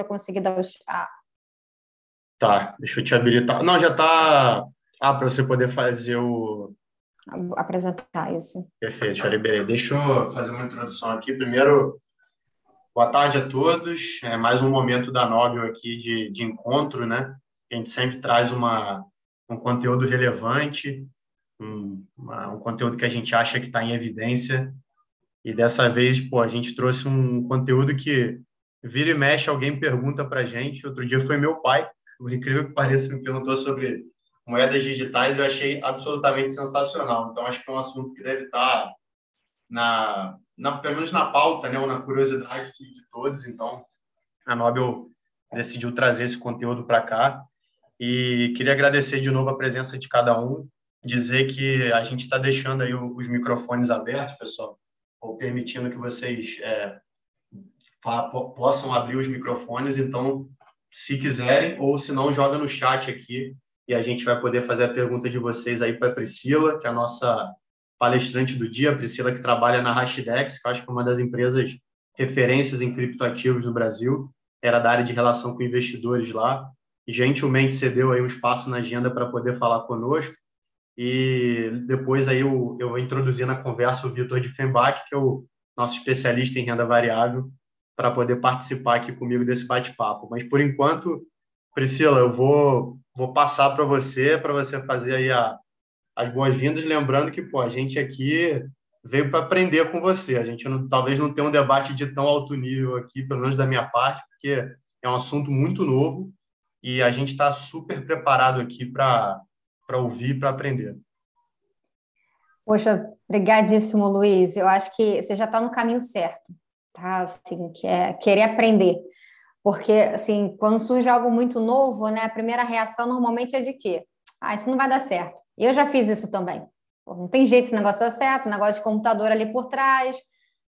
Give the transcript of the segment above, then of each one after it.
para conseguir dar os. Ah. Tá, deixa eu te habilitar. Não, já está. Ah, para você poder fazer o. Apresentar isso. Perfeito, já liberei. Deixa eu fazer uma introdução aqui. Primeiro, boa tarde a todos. É mais um momento da Nobel aqui de, de encontro, né? A gente sempre traz uma, um conteúdo relevante, um, uma, um conteúdo que a gente acha que está em evidência. E dessa vez, pô, a gente trouxe um conteúdo que vira e mexe, alguém pergunta para gente. Outro dia foi meu pai, por incrível que pareça, me perguntou sobre moedas digitais eu achei absolutamente sensacional. Então, acho que é um assunto que deve estar na, na pelo menos na pauta, né, ou na curiosidade de, de todos. Então, a Nobel decidiu trazer esse conteúdo para cá. E queria agradecer de novo a presença de cada um, dizer que a gente está deixando aí os microfones abertos, pessoal, ou permitindo que vocês é, possam abrir os microfones. Então, se quiserem, ou se não, joga no chat aqui e a gente vai poder fazer a pergunta de vocês aí para a Priscila, que é a nossa palestrante do dia, a Priscila que trabalha na Hashdex, que eu acho que é uma das empresas referências em criptoativos no Brasil, era da área de relação com investidores lá, gentilmente cedeu aí um espaço na agenda para poder falar conosco. E depois aí eu, eu vou introduzir na conversa o Vitor de Fembach, que é o nosso especialista em renda variável, para poder participar aqui comigo desse bate-papo. Mas por enquanto, Priscila, eu vou, vou passar para você, para você fazer aí a, as boas-vindas, lembrando que pô, a gente aqui veio para aprender com você. A gente não, talvez não tenha um debate de tão alto nível aqui, pelo menos da minha parte, porque é um assunto muito novo e a gente está super preparado aqui para ouvir, para aprender. Poxa, obrigadíssimo, Luiz. Eu acho que você já está no caminho certo, tá? Assim, que é querer aprender. Porque, assim, quando surge algo muito novo, né, a primeira reação normalmente é de quê? Ah, isso não vai dar certo. Eu já fiz isso também. Pô, não tem jeito esse negócio dar certo, negócio de computador ali por trás,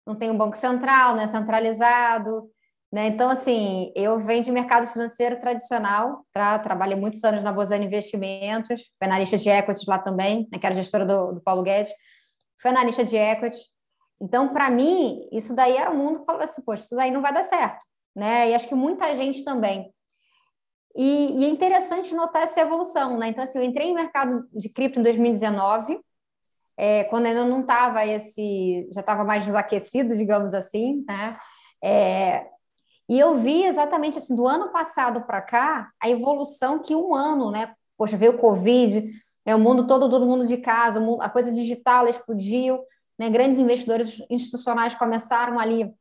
não tem um banco central, não é centralizado. Né? Então, assim, eu venho de mercado financeiro tradicional, tá? trabalhei muitos anos na Bozano Investimentos, fui analista de equities lá também, né? que era gestora do, do Paulo Guedes, fui analista de equities. Então, para mim, isso daí era um mundo que falava assim, poxa, isso daí não vai dar certo. Né? E acho que muita gente também. E, e, é interessante notar essa evolução, né? Então, assim, eu entrei no mercado de cripto em 2019, é, quando ainda não estava esse, já estava mais desaquecido, digamos assim, né? É, e eu vi exatamente assim, do ano passado para cá, a evolução que um ano, né? Poxa, veio o Covid, né, o mundo todo, todo mundo de casa, a coisa digital explodiu, né? Grandes investidores institucionais começaram ali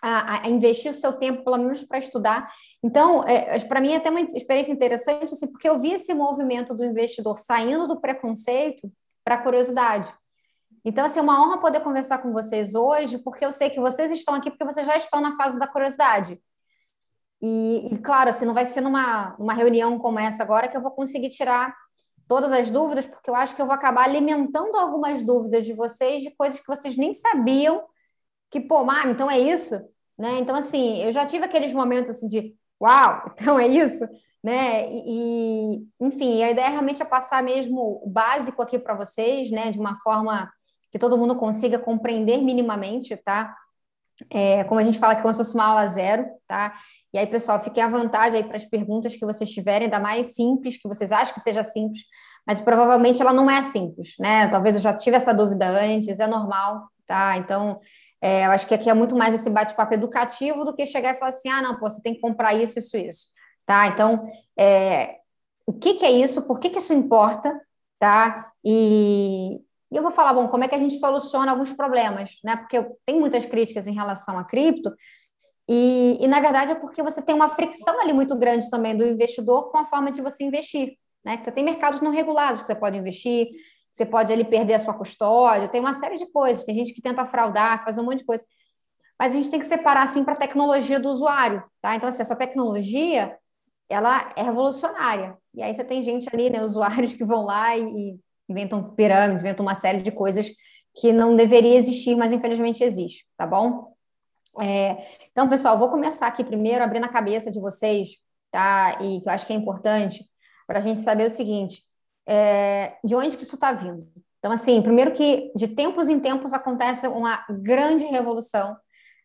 a, a, investir o seu tempo, pelo menos para estudar. Então, é, para mim é até uma experiência interessante, assim, porque eu vi esse movimento do investidor saindo do preconceito para a curiosidade. Então, assim, é uma honra poder conversar com vocês hoje, porque eu sei que vocês estão aqui porque vocês já estão na fase da curiosidade. E, e claro, assim, não vai ser numa, numa reunião como essa agora que eu vou conseguir tirar todas as dúvidas, porque eu acho que eu vou acabar alimentando algumas dúvidas de vocês de coisas que vocês nem sabiam que, pô, Mar, então é isso, né? Então, assim, eu já tive aqueles momentos assim de, uau, então é isso, né? E, enfim, a ideia realmente é passar mesmo o básico aqui para vocês, né? De uma forma que todo mundo consiga compreender minimamente, tá? É, como a gente fala que é como se fosse uma aula zero, tá? E aí, pessoal, fiquem à vontade aí para as perguntas que vocês tiverem, da mais simples, que vocês acham que seja simples, mas provavelmente ela não é simples, né? Talvez eu já tive essa dúvida antes, é normal, tá? Então, é, eu acho que aqui é muito mais esse bate-papo educativo do que chegar e falar assim, ah, não, pô, você tem que comprar isso, isso, isso, tá? Então, é, o que, que é isso? Por que, que isso importa, tá? E, e eu vou falar, bom, como é que a gente soluciona alguns problemas, né? Porque tem muitas críticas em relação a cripto, e, e, na verdade é porque você tem uma fricção ali muito grande também do investidor com a forma de você investir, né? Que você tem mercados não regulados que você pode investir, você pode ali perder a sua custódia, tem uma série de coisas, tem gente que tenta fraudar, fazer um monte de coisa. Mas a gente tem que separar assim para a tecnologia do usuário, tá? Então, assim, essa tecnologia, ela é revolucionária. E aí você tem gente ali, né, usuários que vão lá e, e inventam pirâmides, inventam uma série de coisas que não deveria existir, mas infelizmente existe, tá bom? É, então, pessoal, vou começar aqui primeiro abrindo a cabeça de vocês, tá? E que eu acho que é importante para a gente saber o seguinte: é, de onde que isso está vindo. Então, assim, primeiro que de tempos em tempos acontece uma grande revolução,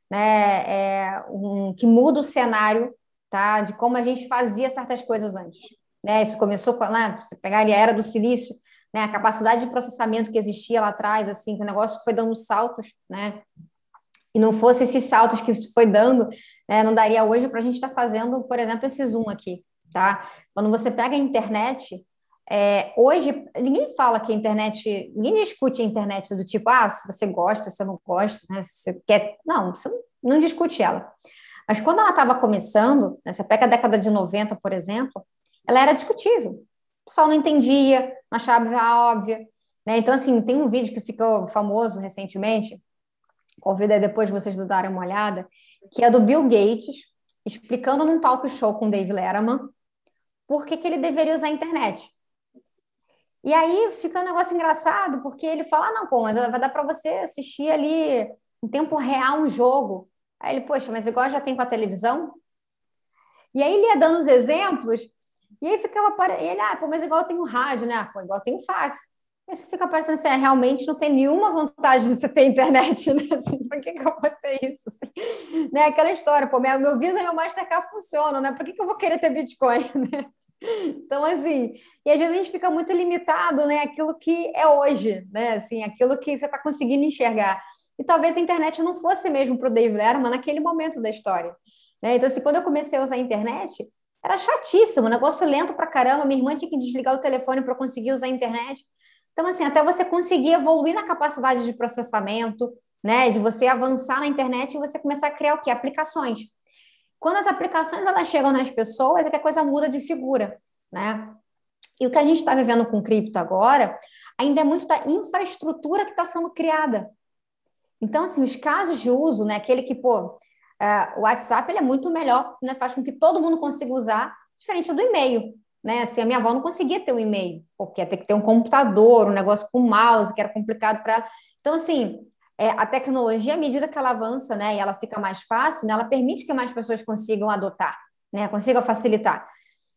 né, é, um, que muda o cenário tá? De como a gente fazia certas coisas antes. Né? Isso começou com, né, você pegar a era do silício, né, a capacidade de processamento que existia lá atrás, assim, que o negócio foi dando saltos, né? E não fosse esses saltos que foi dando, né, não daria hoje para a gente estar tá fazendo, por exemplo, esse Zoom aqui, tá? Quando você pega a internet, é, hoje, ninguém fala que a internet, ninguém discute a internet do tipo, ah, se você gosta, se você não gosta, né? Se você quer. Não, você não, não discute ela. Mas quando ela estava começando, né, você pega a década de 90, por exemplo, ela era discutível. O pessoal não entendia, não achava óbvia. Né? Então, assim, tem um vídeo que ficou famoso recentemente, convido aí depois de vocês darem uma olhada, que é do Bill Gates, explicando num talk show com Dave Letterman por que, que ele deveria usar a internet. E aí fica um negócio engraçado, porque ele fala: ah, não, pô, mas vai dar para você assistir ali em tempo real um jogo. Aí ele, poxa, mas igual já tem com a televisão? E aí ele ia dando os exemplos, e aí ficava, e ele, ah, pô, mas igual tem o rádio, né? Pô, igual tem o fax. Você fica parecendo assim, é, realmente não tem nenhuma vantagem de você ter internet, né? Assim, por que, que eu vou ter isso? Assim, né? Aquela história, pô, meu, meu Visa e meu Mastercard funcionam, né? Por que, que eu vou querer ter Bitcoin, né? Então, assim, e às vezes a gente fica muito limitado, né? Aquilo que é hoje, né? Assim, aquilo que você está conseguindo enxergar. E talvez a internet não fosse mesmo para o Dave Letterman naquele momento da história. Né? Então, assim, quando eu comecei a usar a internet, era chatíssimo, negócio lento para caramba. Minha irmã tinha que desligar o telefone para conseguir usar a internet. Então, assim, até você conseguir evoluir na capacidade de processamento, né? De você avançar na internet e você começar a criar o quê? Aplicações. Quando as aplicações elas chegam nas pessoas, é que a coisa muda de figura, né? E o que a gente está vivendo com cripto agora ainda é muito da infraestrutura que está sendo criada. Então, assim, os casos de uso, né? Aquele que, pô, é, o WhatsApp ele é muito melhor, né? Faz com que todo mundo consiga usar, diferente do e-mail. Né? Assim, a minha avó não conseguia ter um e-mail, porque ia ter que ter um computador, um negócio com mouse, que era complicado para ela. Então, assim, é, a tecnologia, à medida que ela avança, né, e ela fica mais fácil, né, ela permite que mais pessoas consigam adotar, né, consigam facilitar.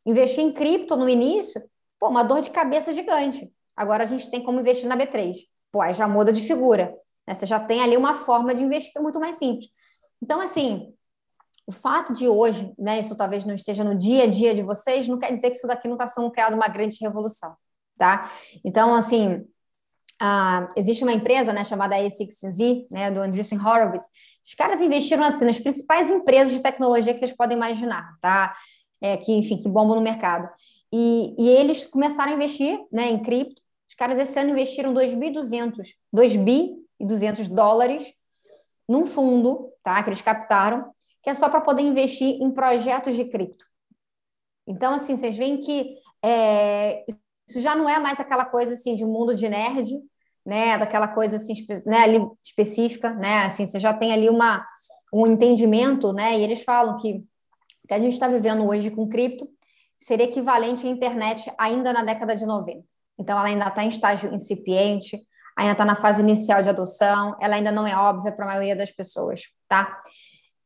Investir em cripto no início, pô, uma dor de cabeça gigante. Agora a gente tem como investir na B3. Pô, aí já muda de figura. Né? Você já tem ali uma forma de investir muito mais simples. Então, assim, o fato de hoje, né, isso talvez não esteja no dia a dia de vocês, não quer dizer que isso daqui não está sendo criado uma grande revolução, tá? Então, assim, Uh, existe uma empresa né, chamada A6Z, né, do Andreessen Horowitz. Os caras investiram assim, nas principais empresas de tecnologia que vocês podem imaginar, tá? É, que, enfim, que bombam no mercado. E, e eles começaram a investir né, em cripto. Os caras esse ano investiram 2.200, 2 bi e 200 dólares num fundo, tá? Que eles captaram, que é só para poder investir em projetos de cripto. Então, assim, vocês veem que é, isso já não é mais aquela coisa assim de mundo de nerd, né? Daquela coisa assim, né, ali específica, né? Assim, você já tem ali uma, um entendimento, né? E eles falam que o que a gente está vivendo hoje com cripto seria equivalente à internet ainda na década de 90. Então, ela ainda está em estágio incipiente, ainda está na fase inicial de adoção, ela ainda não é óbvia para a maioria das pessoas, tá?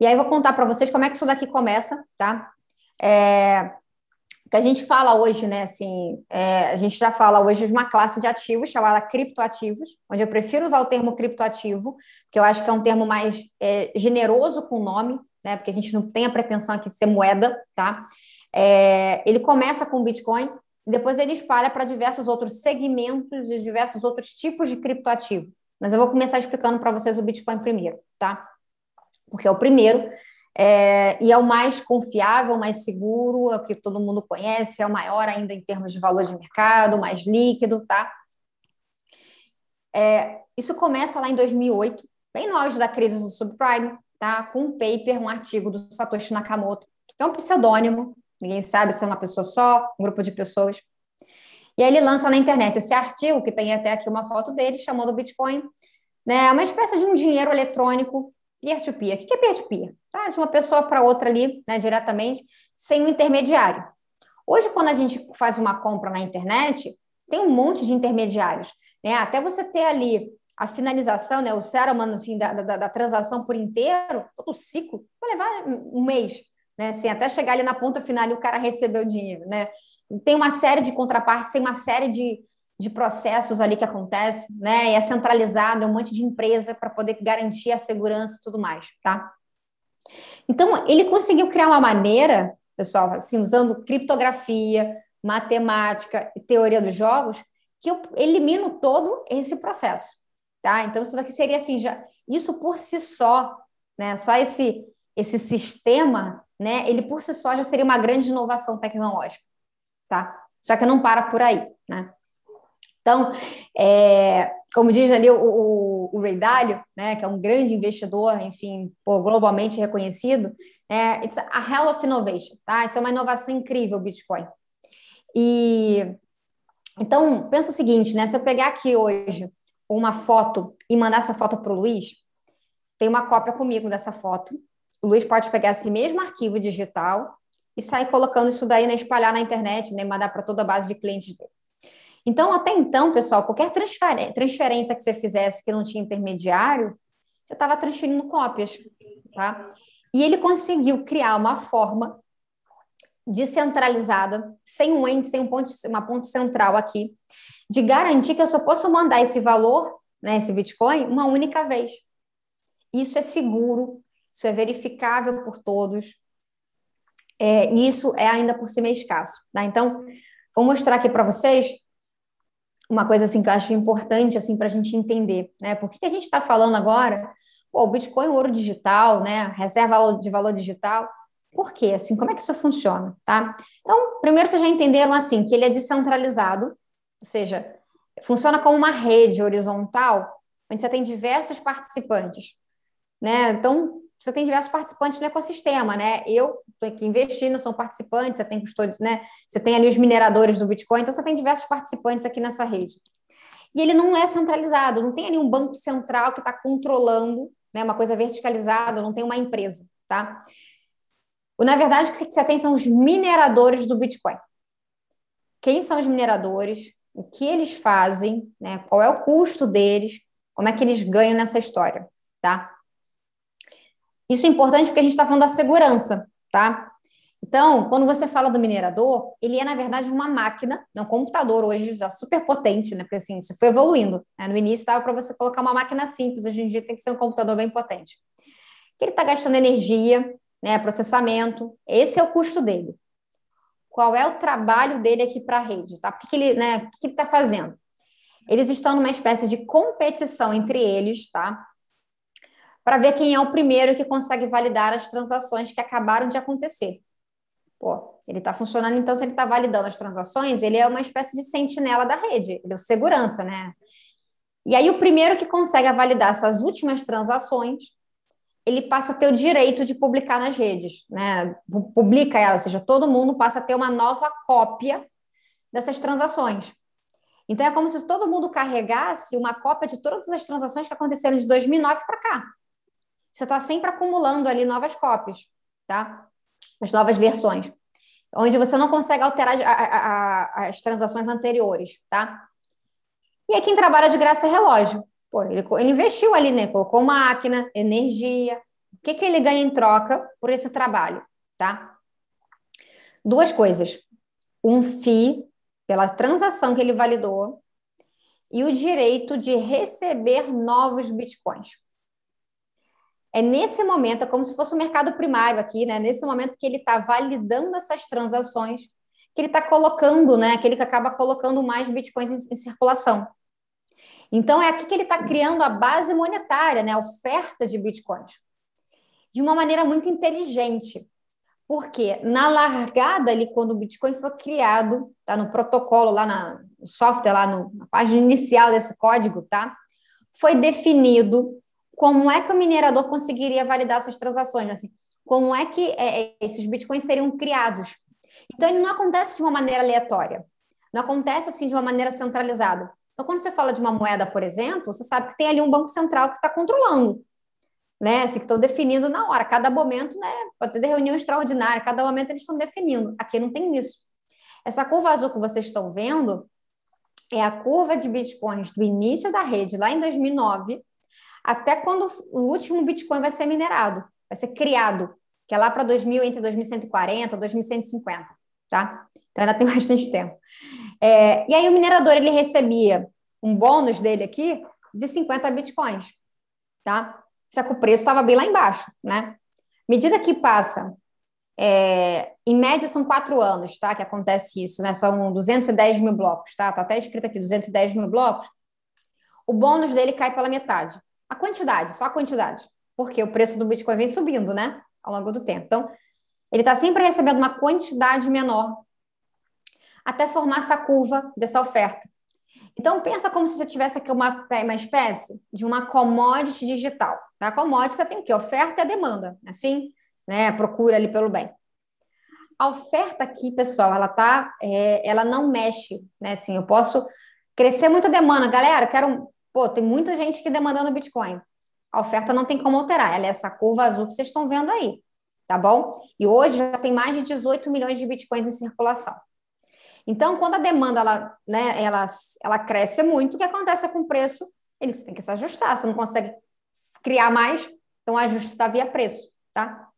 E aí, vou contar para vocês como é que isso daqui começa, tá? É, que a gente fala hoje, né, assim, é, a gente já fala hoje de uma classe de ativos chamada criptoativos, onde eu prefiro usar o termo criptoativo, que eu acho que é um termo mais é, generoso com o nome, né, porque a gente não tem a pretensão aqui de ser moeda, tá? É, ele começa com o Bitcoin e depois ele espalha para diversos outros segmentos e diversos outros tipos de criptoativo. Mas eu vou começar explicando para vocês o Bitcoin primeiro, tá? Porque é o primeiro é, e é o mais confiável, mais seguro, é o que todo mundo conhece, é o maior ainda em termos de valor de mercado, mais líquido, tá? É, isso começa lá em 2008, bem no auge da crise do subprime, tá? Com um paper, um artigo do Satoshi Nakamoto, que é um pseudônimo, ninguém sabe se é uma pessoa só, um grupo de pessoas. E aí ele lança na internet esse artigo, que tem até aqui uma foto dele, chamando Bitcoin, né? Uma espécie de um dinheiro eletrônico Peer-to-peer. -peer. O que é peer-to-peer? Tá? De uma pessoa para outra ali, né, diretamente, sem um intermediário. Hoje, quando a gente faz uma compra na internet, tem um monte de intermediários. Né? Até você ter ali a finalização, né, o settlement enfim, da, da, da transação por inteiro, todo o ciclo, vai levar um mês. Né? Assim, até chegar ali na ponta final e o cara receber o dinheiro. Né? Tem uma série de contrapartes, tem uma série de, de processos ali que acontece, né? E é centralizado, é um monte de empresa para poder garantir a segurança e tudo mais, tá? Então, ele conseguiu criar uma maneira, pessoal, assim, usando criptografia, matemática e teoria dos jogos, que eu elimino todo esse processo, tá? Então, isso daqui seria assim, já, isso por si só, né? Só esse, esse sistema, né? Ele por si só já seria uma grande inovação tecnológica, tá? Só que não para por aí, né? Então, é, como diz ali o, o, o, Ray Dalio, né, que é um grande investidor, enfim, pô, globalmente reconhecido, é it's a hell of innovation, tá? Isso é uma inovação incrível, Bitcoin. E então, pensa o seguinte, né? Se eu pegar aqui hoje uma foto e mandar essa foto para o Luiz, tem uma cópia comigo dessa foto. O Luiz pode pegar esse mesmo arquivo digital e sair colocando isso daí, né, espalhar na internet, né, mandar para toda a base de clientes dele. Então, até então, pessoal, qualquer transferência que você fizesse que não tinha intermediário, você estava transferindo cópias, tá? E ele conseguiu criar uma forma descentralizada, sem um ente, sem um ponto, uma ponte central aqui, de garantir que eu só posso mandar esse valor, né, esse Bitcoin, uma única vez. Isso é seguro, isso é verificável por todos, é, e isso é ainda por si meio escasso. Tá? Então, vou mostrar aqui para vocês uma coisa assim que eu acho importante assim para a gente entender, né? Por que, que a gente está falando agora? Pô, o Bitcoin, o ouro digital, né? Reserva de valor digital. Por quê? Assim, como é que isso funciona, tá? Então, primeiro vocês já entenderam assim que ele é descentralizado, ou seja, funciona como uma rede horizontal, onde você tem diversos participantes, né? Então, você tem diversos participantes no ecossistema, né? Eu estou aqui investindo, são participantes, você tem custódio, né? Você tem ali os mineradores do Bitcoin, então você tem diversos participantes aqui nessa rede. E ele não é centralizado, não tem ali um banco central que está controlando, né? Uma coisa verticalizada, não tem uma empresa, tá? Na verdade, o que você tem são os mineradores do Bitcoin. Quem são os mineradores? O que eles fazem? Né? Qual é o custo deles? Como é que eles ganham nessa história? Tá? Isso é importante porque a gente está falando da segurança, tá? Então, quando você fala do minerador, ele é, na verdade, uma máquina, um computador hoje já super potente, né? Porque assim, isso foi evoluindo. Né? No início estava para você colocar uma máquina simples, hoje em dia tem que ser um computador bem potente. Ele está gastando energia, né? Processamento, esse é o custo dele. Qual é o trabalho dele aqui para a rede, tá? Que ele, né? O que ele está fazendo? Eles estão numa espécie de competição entre eles, tá? Para ver quem é o primeiro que consegue validar as transações que acabaram de acontecer. Pô, ele está funcionando, então, se ele está validando as transações, ele é uma espécie de sentinela da rede, ele é segurança, né? E aí, o primeiro que consegue validar essas últimas transações, ele passa a ter o direito de publicar nas redes, né? Publica ela, ou seja, todo mundo passa a ter uma nova cópia dessas transações. Então, é como se todo mundo carregasse uma cópia de todas as transações que aconteceram de 2009 para cá você está sempre acumulando ali novas cópias, tá? As novas versões, onde você não consegue alterar a, a, a, as transações anteriores, tá? E aí quem trabalha de graça é relógio. Pô, ele, ele investiu ali, né? Colocou máquina, energia. O que, que ele ganha em troca por esse trabalho, tá? Duas coisas. Um FII pela transação que ele validou e o direito de receber novos bitcoins. É nesse momento, é como se fosse o mercado primário aqui, né? Nesse momento que ele está validando essas transações, que ele está colocando, né? Que ele acaba colocando mais bitcoins em, em circulação. Então, é aqui que ele está criando a base monetária, né? A oferta de bitcoins. De uma maneira muito inteligente. Porque na largada ali, quando o Bitcoin foi criado, tá no protocolo, lá na, no software, lá no, na página inicial desse código, tá? Foi definido como é que o minerador conseguiria validar essas transações? Assim, como é que é, é, esses bitcoins seriam criados? Então, ele não acontece de uma maneira aleatória, não acontece assim de uma maneira centralizada. Então, quando você fala de uma moeda, por exemplo, você sabe que tem ali um banco central que está controlando, né? Assim, que estão definindo na hora, cada momento, né? Pode ter reunião extraordinária, cada momento eles estão definindo. Aqui não tem isso. Essa curva azul que vocês estão vendo é a curva de bitcoins do início da rede, lá em 2009, até quando o último Bitcoin vai ser minerado, vai ser criado, que é lá para 2000, entre 2140 e 2150, tá? Então ainda tem bastante tempo. É, e aí o minerador, ele recebia um bônus dele aqui de 50 Bitcoins, tá? Só que o preço estava bem lá embaixo, né? Medida que passa, é, em média são quatro anos, tá? Que acontece isso, né? São 210 mil blocos, tá? Tá até escrito aqui 210 mil blocos. O bônus dele cai pela metade. A quantidade, só a quantidade. Porque o preço do Bitcoin vem subindo, né? Ao longo do tempo. Então, ele está sempre recebendo uma quantidade menor até formar essa curva dessa oferta. Então, pensa como se você tivesse aqui uma, uma espécie de uma commodity digital. Tá? A commodity você tem o quê? Oferta e a demanda, assim, né? Procura ali pelo bem. A oferta aqui, pessoal, ela tá, é, ela não mexe, né? Assim, eu posso crescer muito a demanda. Galera, quero, pô, tem muita gente que demandando Bitcoin. A oferta não tem como alterar, ela é essa curva azul que vocês estão vendo aí, tá bom? E hoje já tem mais de 18 milhões de Bitcoins em circulação. Então, quando a demanda ela, né, ela, ela cresce muito, o que acontece com o preço? Eles têm que se ajustar, você não consegue criar mais, então está via preço, tá?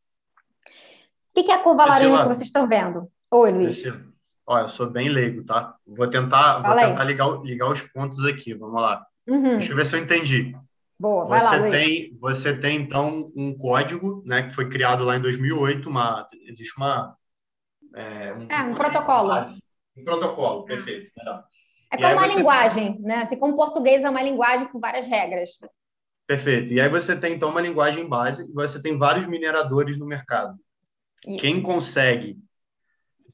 O que, que é a curva laranja que vocês estão vendo? Oi, Luiz. Priscila. Olha, eu sou bem leigo, tá? Vou tentar, vou tentar ligar, ligar os pontos aqui, vamos lá. Uhum. Deixa eu ver se eu entendi. Boa, vai você lá, tem, Você tem, então, um código, né, que foi criado lá em 2008, uma, existe uma... É, um, é, um protocolo. Base, um protocolo, perfeito, melhor. É como uma linguagem, tem... né? Assim como português é uma linguagem com várias regras. Perfeito. E aí você tem, então, uma linguagem base e você tem vários mineradores no mercado. Isso. Quem consegue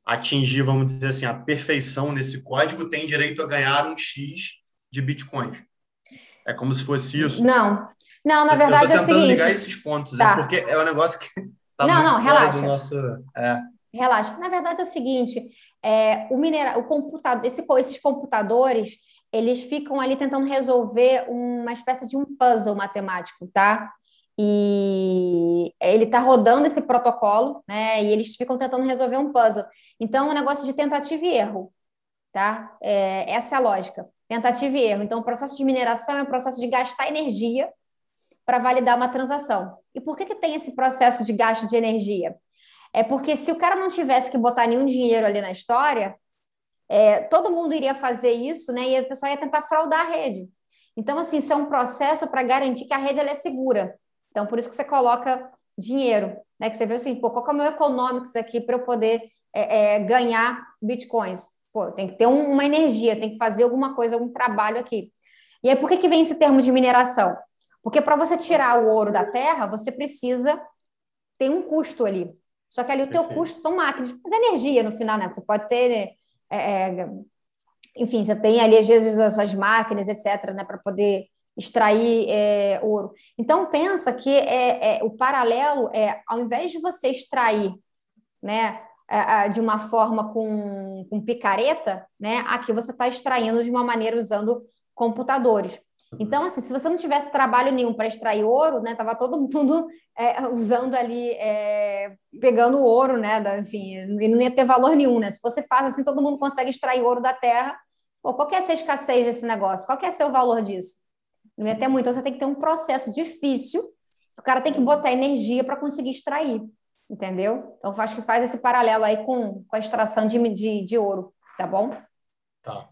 atingir, vamos dizer assim, a perfeição nesse código tem direito a ganhar um X de bitcoins. É como se fosse isso. Não. Não, na verdade é o seguinte. ligar esses pontos, tá. porque é um negócio que tá não, não, relaxa. Nosso, é. Relaxa. Na verdade é o seguinte, é, o mineral, o computador, esse, esses computadores, eles ficam ali tentando resolver uma espécie de um puzzle matemático, tá? E ele está rodando esse protocolo, né? E eles ficam tentando resolver um puzzle. Então, é um negócio de tentativa e erro, tá? É, essa é a lógica. Tentativa e erro. Então, o processo de mineração é um processo de gastar energia para validar uma transação. E por que, que tem esse processo de gasto de energia? É porque se o cara não tivesse que botar nenhum dinheiro ali na história, é, todo mundo iria fazer isso, né? E a pessoa ia tentar fraudar a rede. Então, assim, isso é um processo para garantir que a rede é segura. Então, por isso que você coloca dinheiro, né? Que você vê assim, pô, qual é o meu economics aqui para eu poder é, é, ganhar bitcoins? Pô, tem que ter um, uma energia, tem que fazer alguma coisa, algum trabalho aqui. E aí, por que, que vem esse termo de mineração? Porque para você tirar o ouro da terra, você precisa ter um custo ali. Só que ali o teu custo são máquinas, mas é energia no final, né? Você pode ter, é, é, enfim, você tem ali às vezes as suas máquinas, etc., né, para poder extrair é, ouro. Então pensa que é, é, o paralelo é, ao invés de você extrair, né, de uma forma com, com picareta, né, aqui você está extraindo de uma maneira usando computadores. Uhum. Então, assim, se você não tivesse trabalho nenhum para extrair ouro, né, tava todo mundo é, usando ali, é, pegando ouro, né, da, enfim, e não ia ter valor nenhum, né? Se você faz assim, todo mundo consegue extrair ouro da terra. Pô, qual que é a escassez desse negócio? Qual que é ser o valor disso? Não ia ter muito. Então, você tem que ter um processo difícil. O cara tem que botar energia para conseguir extrair, entendeu? Então, acho que faz esse paralelo aí com, com a extração de, de, de ouro, tá bom? Tá.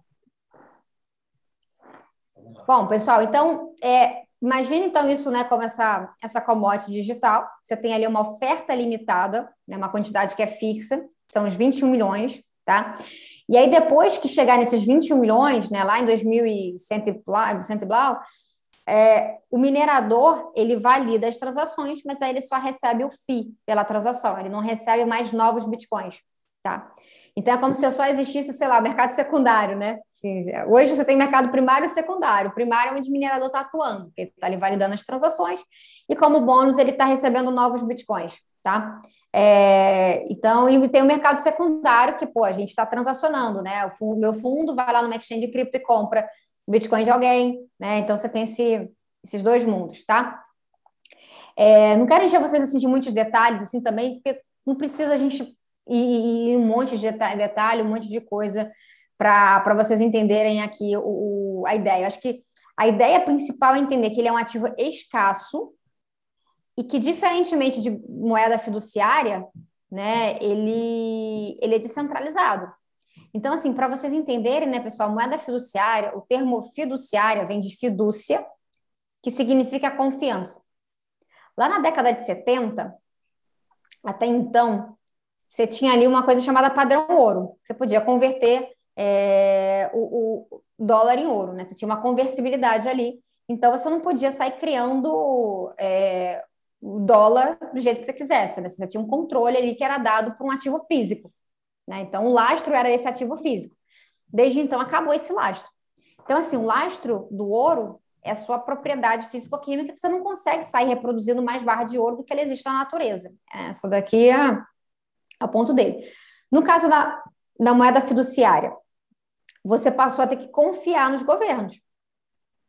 Bom, pessoal, então, é, imagine então isso, né, como essa, essa commodity digital. Você tem ali uma oferta limitada, né, uma quantidade que é fixa, são os 21 milhões, tá? E aí, depois que chegar nesses 21 milhões, né, lá em 2100 e blau, é, o minerador, ele valida as transações, mas aí ele só recebe o FII pela transação, ele não recebe mais novos bitcoins, tá? Então, é como se só existisse, sei lá, mercado secundário, né? Assim, hoje você tem mercado primário e secundário. O primário é onde o minerador está atuando, ele está ali validando as transações, e como bônus ele está recebendo novos bitcoins, tá? É, então, e tem o mercado secundário, que, pô, a gente está transacionando, né? O meu fundo vai lá no exchange de cripto e compra bitcoin de alguém, né? Então, você tem esse, esses dois mundos, tá? É, não quero encher vocês assim, de muitos detalhes, assim, também, porque não precisa a gente e, e um monte de detalhe, um monte de coisa para vocês entenderem aqui o, o, a ideia. Eu acho que a ideia principal é entender que ele é um ativo escasso e que, diferentemente de moeda fiduciária, né, ele, ele é descentralizado. Então, assim, para vocês entenderem, né, pessoal, moeda fiduciária, o termo fiduciária vem de fidúcia, que significa confiança. Lá na década de 70, até então, você tinha ali uma coisa chamada padrão ouro. Você podia converter é, o, o, dólar em ouro, né? Você tinha uma conversibilidade ali. Então, você não podia sair criando é, o dólar do jeito que você quisesse. Né? Você tinha um controle ali que era dado por um ativo físico. Né? Então, o lastro era esse ativo físico. Desde então, acabou esse lastro. Então, assim, o lastro do ouro é a sua propriedade físico-química que você não consegue sair reproduzindo mais barra de ouro do que ele existe na natureza. Essa daqui é, é o ponto dele. No caso da, da moeda fiduciária, você passou a ter que confiar nos governos.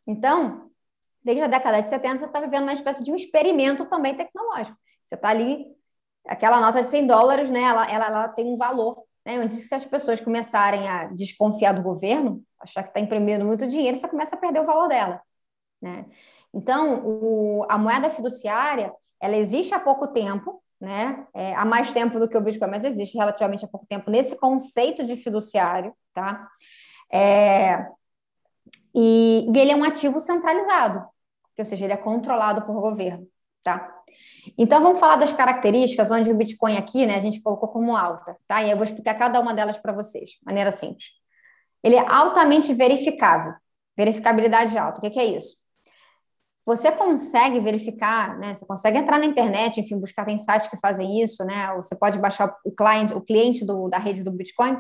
Então, desde a década de 70, você está vivendo uma espécie de um experimento também tecnológico. Você está ali, aquela nota de 100 dólares, né, ela, ela, ela tem um valor, né, onde se as pessoas começarem a desconfiar do governo, achar que está imprimindo muito dinheiro, você começa a perder o valor dela. Né? Então, o, a moeda fiduciária, ela existe há pouco tempo, né? É, há mais tempo do que o Bitcoin, mas existe relativamente há pouco tempo nesse conceito de fiduciário, tá? É, e, e ele é um ativo centralizado, ou seja, ele é controlado por governo, tá? Então, vamos falar das características onde o Bitcoin aqui, né, a gente colocou como alta, tá? E eu vou explicar cada uma delas para vocês, de maneira simples. Ele é altamente verificável, verificabilidade alta. O que, é isso? Você consegue verificar, né? Você consegue entrar na internet, enfim, buscar tem sites que fazem isso, né? Você pode baixar o cliente, o cliente do, da rede do Bitcoin.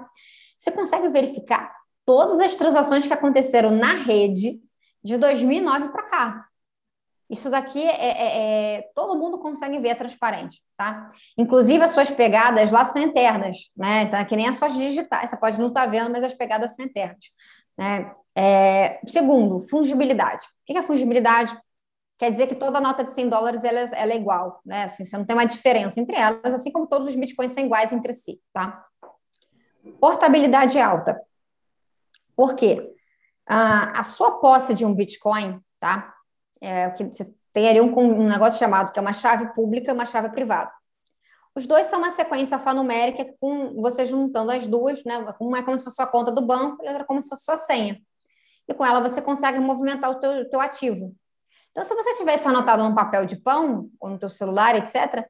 Você consegue verificar todas as transações que aconteceram na rede de 2009 para cá. Isso daqui é, é, é, todo mundo consegue ver, é transparente, tá? Inclusive as suas pegadas lá são internas, né? Então, é que nem as suas digitais, você pode não estar tá vendo, mas as pegadas são internas, né? É, segundo, fungibilidade. O que é fungibilidade? Quer dizer que toda nota de 100 dólares ela, ela é igual, né? Assim, você não tem uma diferença entre elas, assim como todos os bitcoins são iguais entre si, tá? Portabilidade alta. Por quê? Ah, a sua posse de um bitcoin, tá? É, que você tem ali um, um negócio chamado que é uma chave pública e uma chave privada. Os dois são uma sequência alfanumérica com você juntando as duas, né? Uma é como se fosse a conta do banco e outra é como se fosse sua senha. E com ela você consegue movimentar o teu, teu ativo. Então, se você tivesse anotado num papel de pão ou no teu celular, etc.,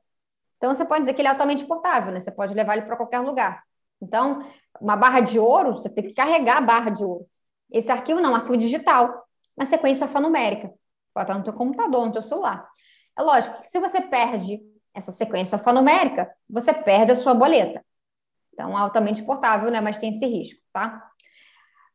então você pode dizer que ele é altamente portável, né? Você pode levar ele para qualquer lugar. Então, uma barra de ouro, você tem que carregar a barra de ouro. Esse arquivo não, é um arquivo digital, na sequência alfanumérica. Bota no teu computador, no teu celular. É lógico que se você perde essa sequência alfanumérica, você perde a sua boleta. Então, altamente portável, né? Mas tem esse risco, tá?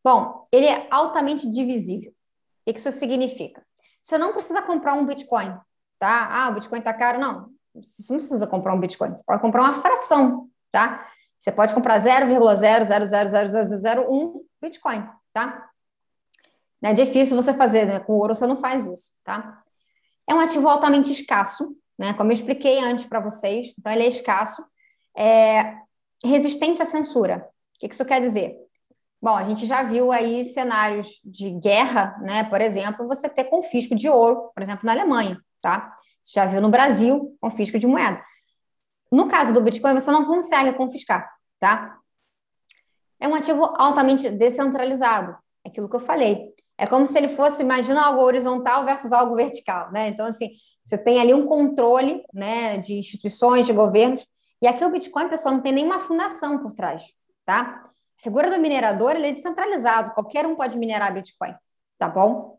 Bom, ele é altamente divisível. O que isso significa? Você não precisa comprar um Bitcoin, tá? Ah, o Bitcoin tá caro. Não, você não precisa comprar um Bitcoin. Você pode comprar uma fração, tá? Você pode comprar 0,0000001 Bitcoin, tá? É difícil você fazer, né? Com ouro você não faz isso, tá? É um ativo altamente escasso, né? Como eu expliquei antes para vocês, então ele é escasso, é resistente à censura. O que isso quer dizer? Bom, a gente já viu aí cenários de guerra, né? Por exemplo, você ter confisco de ouro, por exemplo, na Alemanha, tá? Você já viu no Brasil confisco de moeda. No caso do Bitcoin, você não consegue confiscar, tá? É um ativo altamente descentralizado, é aquilo que eu falei. É como se ele fosse, imagina algo horizontal versus algo vertical, né? Então, assim, você tem ali um controle, né, de instituições, de governos, e aqui o Bitcoin, pessoal, não tem nenhuma fundação por trás, tá? A figura do minerador ele é descentralizado, qualquer um pode minerar Bitcoin, tá bom?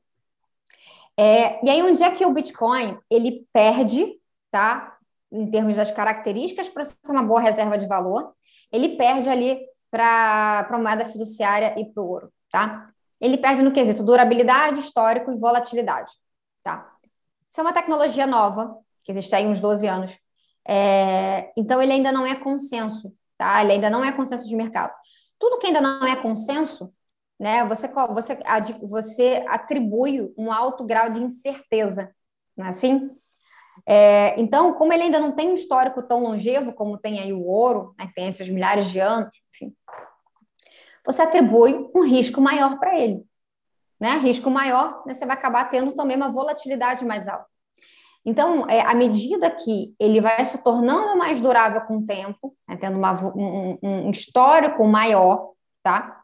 É, e aí, onde é que o Bitcoin ele perde, tá? Em termos das características para ser uma boa reserva de valor, ele perde ali para a moeda fiduciária e para o ouro, tá? Ele perde no quesito durabilidade, histórico e volatilidade, tá? Isso é uma tecnologia nova, que existe aí uns 12 anos. É, então, ele ainda não é consenso, tá? Ele ainda não é consenso de mercado tudo que ainda não é consenso, né, você, você, você atribui um alto grau de incerteza, não é assim? É, então, como ele ainda não tem um histórico tão longevo como tem aí o ouro, né, que tem esses milhares de anos, enfim, você atribui um risco maior para ele. Né? Risco maior, né, você vai acabar tendo também uma volatilidade mais alta. Então, é, à medida que ele vai se tornando mais durável com o tempo, né, tendo uma, um, um, histórico maior, tá?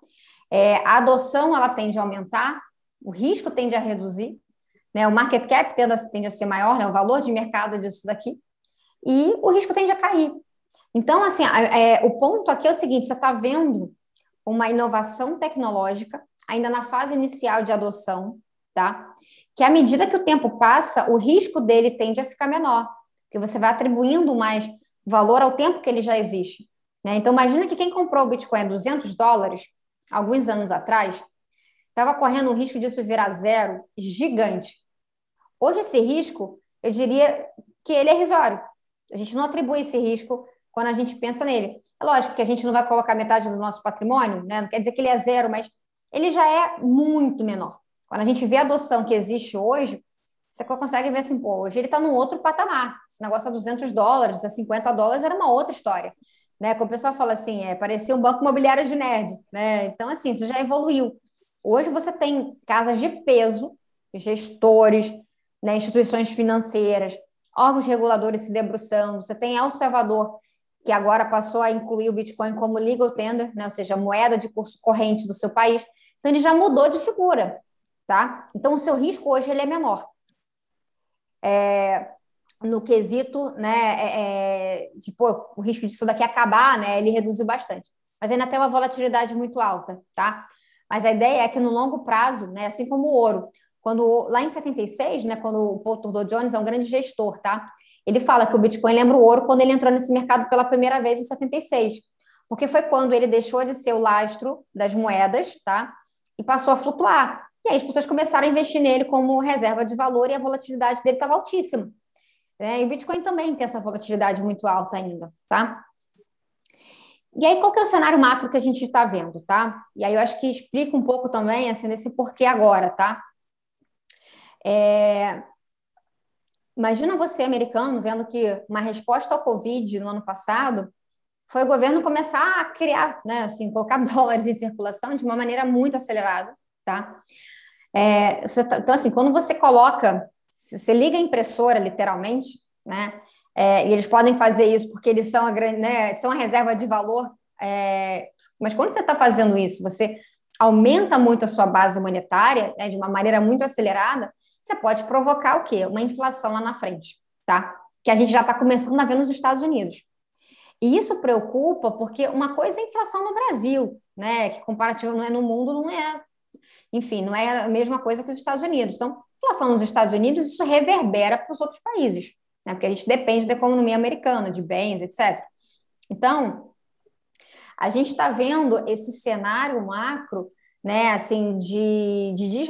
É, a adoção ela tende a aumentar, o risco tende a reduzir, né? O market cap tende a, tende a ser maior, né? O valor de mercado disso daqui. e o risco tende a cair. Então, assim, é, o ponto aqui é o seguinte: você está vendo uma inovação tecnológica, ainda na fase inicial de adoção, tá? Que à medida que o tempo passa, o risco dele tende a ficar menor, porque você vai atribuindo mais valor ao tempo que ele já existe. Né? Então, imagina que quem comprou o Bitcoin a 200 dólares, alguns anos atrás, estava correndo um risco disso virar zero gigante. Hoje, esse risco, eu diria que ele é irrisório. A gente não atribui esse risco quando a gente pensa nele. É lógico que a gente não vai colocar metade do nosso patrimônio, né? não quer dizer que ele é zero, mas ele já é muito menor. Quando a gente vê a adoção que existe hoje, você consegue ver assim, pô, hoje ele está num outro patamar. Esse negócio a 200 dólares, a 50 dólares era uma outra história. Né? Quando o pessoal fala assim, é, parecia um banco imobiliário de nerd. Né? Então, assim, isso já evoluiu. Hoje você tem casas de peso, gestores, né, instituições financeiras, órgãos reguladores se debruçando. Você tem El Salvador, que agora passou a incluir o Bitcoin como legal tender, né? ou seja, moeda de curso corrente do seu país. Então, ele já mudou de figura, tá? Então, o seu risco hoje ele é menor. É, no quesito, né, é, é de, pô, o risco disso daqui acabar, né, ele reduziu bastante. Mas ainda tem uma volatilidade muito alta, tá? Mas a ideia é que no longo prazo, né, assim como o ouro, quando lá em 76, né, quando o Paul Tudor Jones é um grande gestor, tá? Ele fala que o Bitcoin lembra o ouro quando ele entrou nesse mercado pela primeira vez em 76, porque foi quando ele deixou de ser o lastro das moedas, tá? E passou a flutuar. E aí as pessoas começaram a investir nele como reserva de valor e a volatilidade dele estava altíssima. É, e o Bitcoin também tem essa volatilidade muito alta ainda, tá? E aí, qual que é o cenário macro que a gente está vendo, tá? E aí eu acho que explica um pouco também, assim, desse porquê agora, tá? É, Imagina você, americano, vendo que uma resposta ao Covid no ano passado foi o governo começar a criar, né, assim, colocar dólares em circulação de uma maneira muito acelerada, tá? É, tá então, assim, quando você coloca, você liga a impressora, literalmente, né, é, e eles podem fazer isso porque eles são a, né, são a reserva de valor, é, mas quando você está fazendo isso, você aumenta muito a sua base monetária, né, de uma maneira muito acelerada, você pode provocar o quê? Uma inflação lá na frente, tá? Que a gente já está começando a ver nos Estados Unidos. E isso preocupa porque uma coisa é a inflação no Brasil, né? Que comparativo não é no mundo, não é, enfim, não é a mesma coisa que os Estados Unidos. Então, inflação nos Estados Unidos, isso reverbera para os outros países, né? Porque a gente depende da economia americana, de bens, etc. Então, a gente está vendo esse cenário macro né, assim, de, de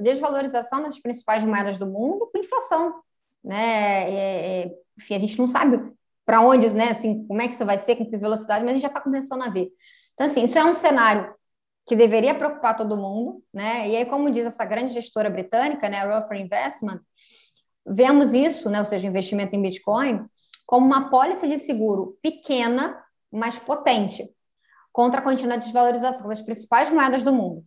desvalorização das principais moedas do mundo com inflação, né, é, é, enfim, a gente não sabe para onde, né, assim, como é que isso vai ser, com que velocidade, mas a gente já está começando a ver. Então, assim, isso é um cenário que deveria preocupar todo mundo, né, e aí, como diz essa grande gestora britânica, né, a Rofer Investment, vemos isso, né, ou seja, investimento em Bitcoin, como uma pólice de seguro pequena, mas potente contra a contínua desvalorização das principais moedas do mundo.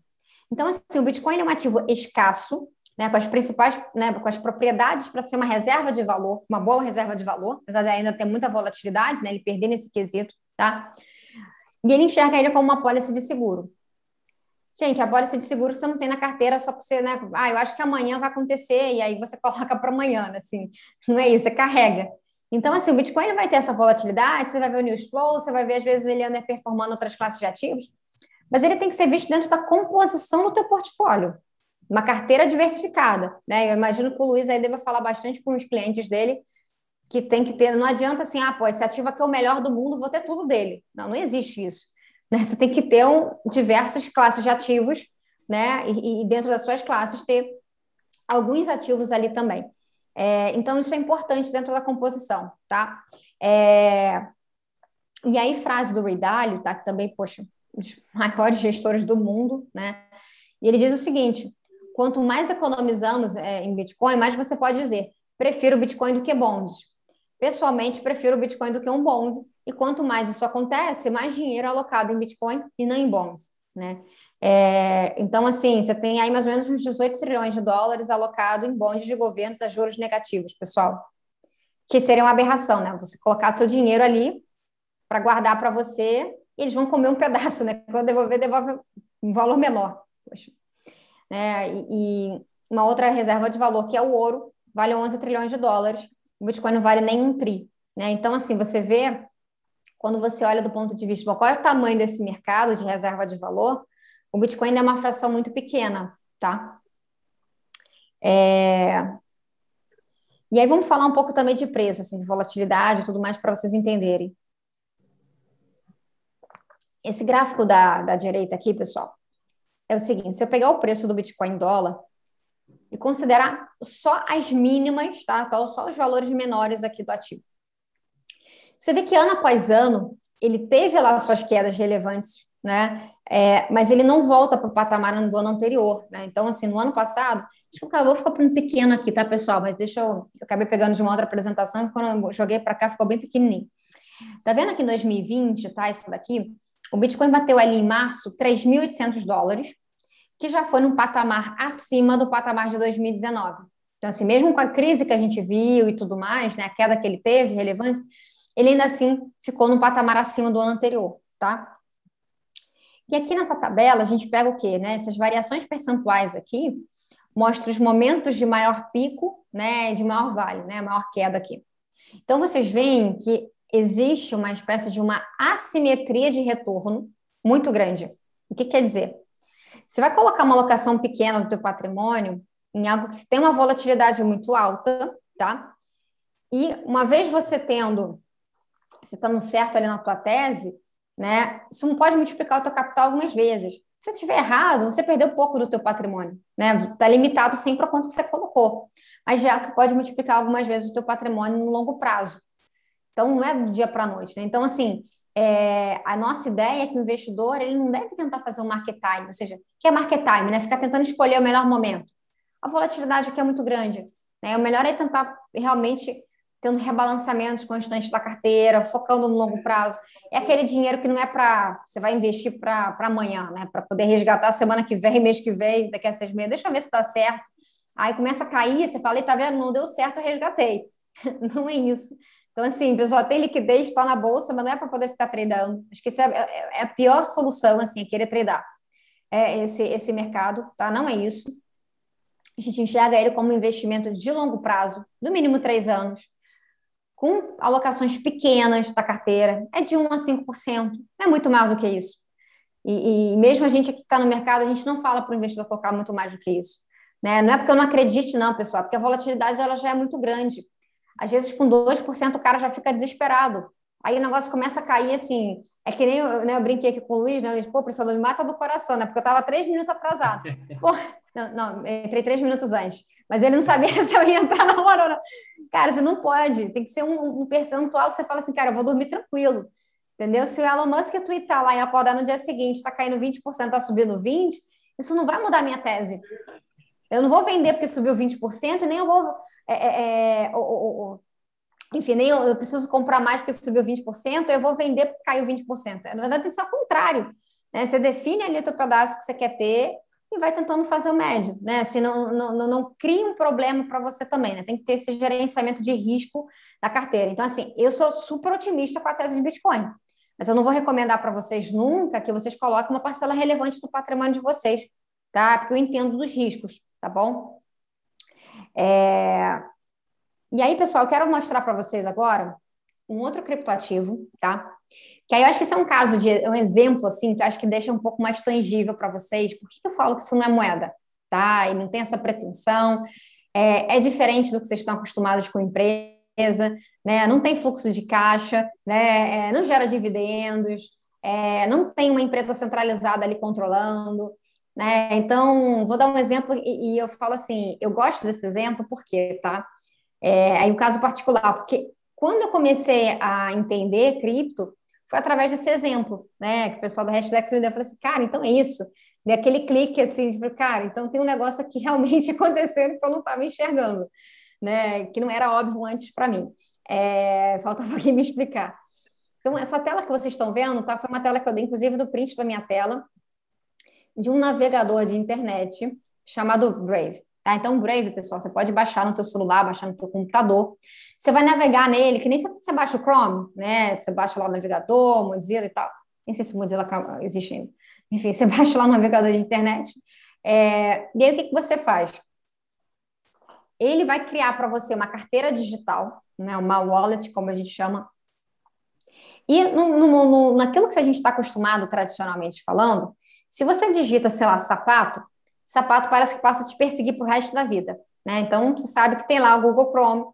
Então, assim, o Bitcoin é um ativo escasso, né, com as principais, né, com as propriedades para ser uma reserva de valor, uma boa reserva de valor, apesar de ainda ter muita volatilidade, né, ele perder nesse quesito, tá? E ele enxerga ele como uma pólice de seguro. Gente, a pólice de seguro você não tem na carteira só para você, né? Ah, eu acho que amanhã vai acontecer, e aí você coloca para amanhã, assim. Não é isso, você carrega. Então, assim, o Bitcoin ele vai ter essa volatilidade, você vai ver o news flow, você vai ver, às vezes, ele anda performando outras classes de ativos, mas ele tem que ser visto dentro da composição do teu portfólio, uma carteira diversificada, né? Eu imagino que o Luiz aí deva falar bastante com os clientes dele, que tem que ter, não adianta assim, ah, pô, esse ativo aqui é o melhor do mundo, vou ter tudo dele. Não, não existe isso. Né? Você tem que ter um, diversas classes de ativos, né? E, e dentro das suas classes ter alguns ativos ali também. É, então, isso é importante dentro da composição, tá? É, e aí, frase do Ridalho, tá? Que também, poxa, um dos maiores gestores do mundo, né? E ele diz o seguinte: quanto mais economizamos é, em Bitcoin, mais você pode dizer, prefiro Bitcoin do que bonds. Pessoalmente, prefiro Bitcoin do que um bond. E quanto mais isso acontece, mais dinheiro alocado em Bitcoin e não em bonds, né? É, então, assim, você tem aí mais ou menos uns 18 trilhões de dólares alocado em bondes de governos a juros negativos, pessoal. Que seria uma aberração, né? Você colocar seu dinheiro ali para guardar para você e eles vão comer um pedaço, né? Quando devolver, devolve um valor menor. Poxa. É, e, uma outra reserva de valor, que é o ouro, vale 11 trilhões de dólares. O Bitcoin não vale nem um tri. Né? Então, assim, você vê, quando você olha do ponto de vista, qual é o tamanho desse mercado de reserva de valor, o Bitcoin é uma fração muito pequena, tá? É... E aí vamos falar um pouco também de preço, assim, de volatilidade e tudo mais para vocês entenderem. Esse gráfico da, da direita aqui, pessoal, é o seguinte: se eu pegar o preço do Bitcoin dólar e considerar só as mínimas, tá? Então, só os valores menores aqui do ativo. Você vê que ano após ano ele teve lá suas quedas relevantes, né? É, mas ele não volta para o patamar do ano anterior, né? Então, assim, no ano passado, acho que acabou ficar um pequeno aqui, tá, pessoal? Mas deixa eu. Eu acabei pegando de uma outra apresentação e quando eu joguei para cá ficou bem pequenininho. Tá vendo aqui em 2020, tá? Isso daqui, o Bitcoin bateu ali em março 3.800 dólares, que já foi num patamar acima do patamar de 2019. Então, assim, mesmo com a crise que a gente viu e tudo mais, né, a queda que ele teve, relevante, ele ainda assim ficou num patamar acima do ano anterior, tá? E aqui nessa tabela a gente pega o quê, né? Essas variações percentuais aqui mostram os momentos de maior pico, né, de maior vale, né, maior queda aqui. Então vocês veem que existe uma espécie de uma assimetria de retorno muito grande. O que quer dizer? Você vai colocar uma alocação pequena do teu patrimônio em algo que tem uma volatilidade muito alta, tá? E uma vez você tendo, você estando certo ali na tua tese, né? Isso não pode multiplicar o teu capital algumas vezes. Se estiver errado, você perdeu pouco do teu patrimônio, né? Está limitado sempre ao quanto que você colocou. Mas já que pode multiplicar algumas vezes o teu patrimônio no longo prazo. Então, não é do dia para a noite. Né? Então, assim, é, a nossa ideia é que o investidor ele não deve tentar fazer um market time, ou seja, o que é market time? Né? Ficar tentando escolher o melhor momento. A volatilidade aqui é muito grande. Né? O melhor é tentar realmente tendo rebalanceamentos constantes da carteira, focando no longo prazo. É aquele dinheiro que não é para você vai investir para amanhã, né? Para poder resgatar semana que vem, mês que vem, daqui a seis meses. Deixa eu ver se está certo. Aí começa a cair, você fala, tá vendo? Não deu certo, eu resgatei. Não é isso. Então, assim, pessoal, tem liquidez, está na bolsa, mas não é para poder ficar tradando. Acho que isso é, é, é, a pior solução, assim, é querer tradar é esse, esse mercado, tá? Não é isso. A gente enxerga ele como um investimento de longo prazo, no mínimo três anos, com alocações pequenas da carteira, é de 1 a 5%, não é muito mais do que isso. E, e mesmo a gente aqui que está no mercado, a gente não fala para o investidor colocar muito mais do que isso. Né? Não é porque eu não acredite, não, pessoal, porque a volatilidade ela já é muito grande. Às vezes, com 2%, o cara já fica desesperado. Aí o negócio começa a cair assim. É que nem eu, né, eu brinquei aqui com o Luiz, né? Luiz, pô, professor, me mata do coração, né? Porque eu estava três minutos atrasado. Pô, não, não, entrei três minutos antes. Mas ele não sabia se eu ia entrar na hora ou não. Cara, você não pode. Tem que ser um, um percentual que você fala assim, cara, eu vou dormir tranquilo. Entendeu? Se o Elon Musk tweetar lá e acordar no dia seguinte, está caindo 20%, está subindo 20%, isso não vai mudar a minha tese. Eu não vou vender porque subiu 20%, e nem eu vou é, é, é, enfim, nem eu, eu, preciso comprar mais porque subiu 20%, eu vou vender porque caiu 20%. Na verdade, tem que ser o contrário. Né? Você define ali o teu pedaço que você quer ter e vai tentando fazer o médio, né? Assim, não, não, não, não cria um problema para você também, né? Tem que ter esse gerenciamento de risco da carteira. Então, assim, eu sou super otimista com a tese de Bitcoin, mas eu não vou recomendar para vocês nunca que vocês coloquem uma parcela relevante do patrimônio de vocês, tá? Porque eu entendo dos riscos, tá bom? É... E aí, pessoal, eu quero mostrar para vocês agora um outro criptoativo, tá? Que aí eu acho que isso é um caso de um exemplo, assim, que eu acho que deixa um pouco mais tangível para vocês. Por que, que eu falo que isso não é moeda, tá? E não tem essa pretensão. É, é diferente do que vocês estão acostumados com empresa, né? Não tem fluxo de caixa, né? É, não gera dividendos, é, não tem uma empresa centralizada ali controlando. Né? Então, vou dar um exemplo e, e, eu falo assim, eu gosto desse exemplo porque, tá? É, aí um caso particular, porque quando eu comecei a entender cripto, foi através desse exemplo, né? Que o pessoal da hashtag me deu, falou assim, cara, então é isso. E aquele clique assim, tipo, cara, então tem um negócio aqui realmente acontecendo que eu não estava enxergando, né? Que não era óbvio antes para mim. É, faltava aqui me explicar. Então, essa tela que vocês estão vendo, tá? Foi uma tela que eu dei, inclusive, do print da minha tela, de um navegador de internet chamado Brave. Tá? Então, Brave, pessoal, você pode baixar no teu celular, baixar no teu computador. Você vai navegar nele, que nem você baixa o Chrome, né? Você baixa lá o navegador, Mozilla e tal. Nem sei se Mozilla existe ainda. Enfim, você baixa lá o navegador de internet. É... E aí, o que, que você faz? Ele vai criar para você uma carteira digital, né? Uma wallet, como a gente chama. E no, no, no, naquilo que a gente está acostumado tradicionalmente falando, se você digita, sei lá, sapato, sapato parece que passa a te perseguir pro resto da vida. Né? Então, você sabe que tem lá o Google Chrome,